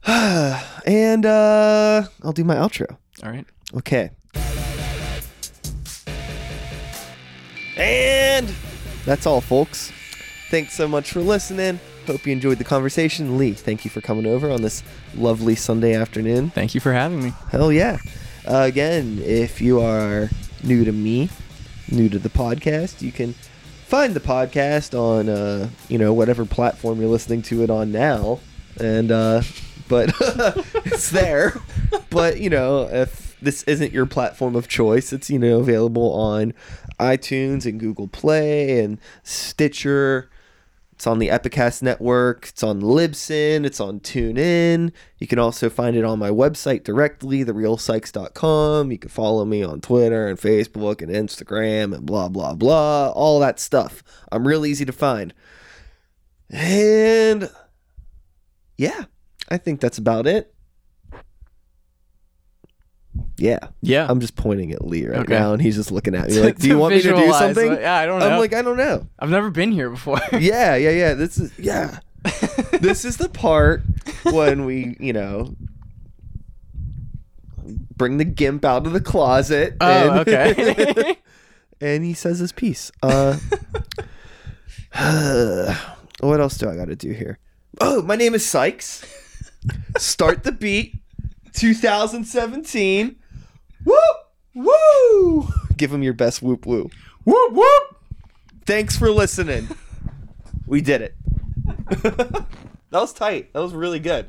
(sighs) and uh I'll do my outro. All right. Okay. And that's all, folks. Thanks so much for listening. Hope you enjoyed the conversation. Lee, thank you for coming over on this lovely Sunday afternoon. Thank you for having me. Hell yeah. Uh, again, if you are new to me, new to the podcast, you can find the podcast on uh, you know whatever platform you're listening to it on now, and uh, but (laughs) it's there. But you know if this isn't your platform of choice, it's you know available on iTunes and Google Play and Stitcher. It's on the Epicast network. It's on Libsyn. It's on TuneIn. You can also find it on my website directly, therealsykes.com. You can follow me on Twitter and Facebook and Instagram and blah, blah, blah. All that stuff. I'm real easy to find. And yeah, I think that's about it. Yeah. Yeah. I'm just pointing at Lee right Okay. now, and he's just looking at me (laughs) like, "Do you want me to do visualize something?" what- yeah, I don't know. I'm like, "I don't know." I've never been here before. (laughs) yeah, yeah, yeah. This is yeah. (laughs) this is the part when we, you know, bring the gimp out of the closet. Oh, and, okay. and he says his piece. Uh, (sighs) what else do I got to do here? Oh, my name is Sykes. Start the beat. 2017. Woo! Woo! (laughs) Give him your best whoop woo. whoop whoop. Thanks for listening. (laughs) We did it. (laughs) that was tight. That was really good.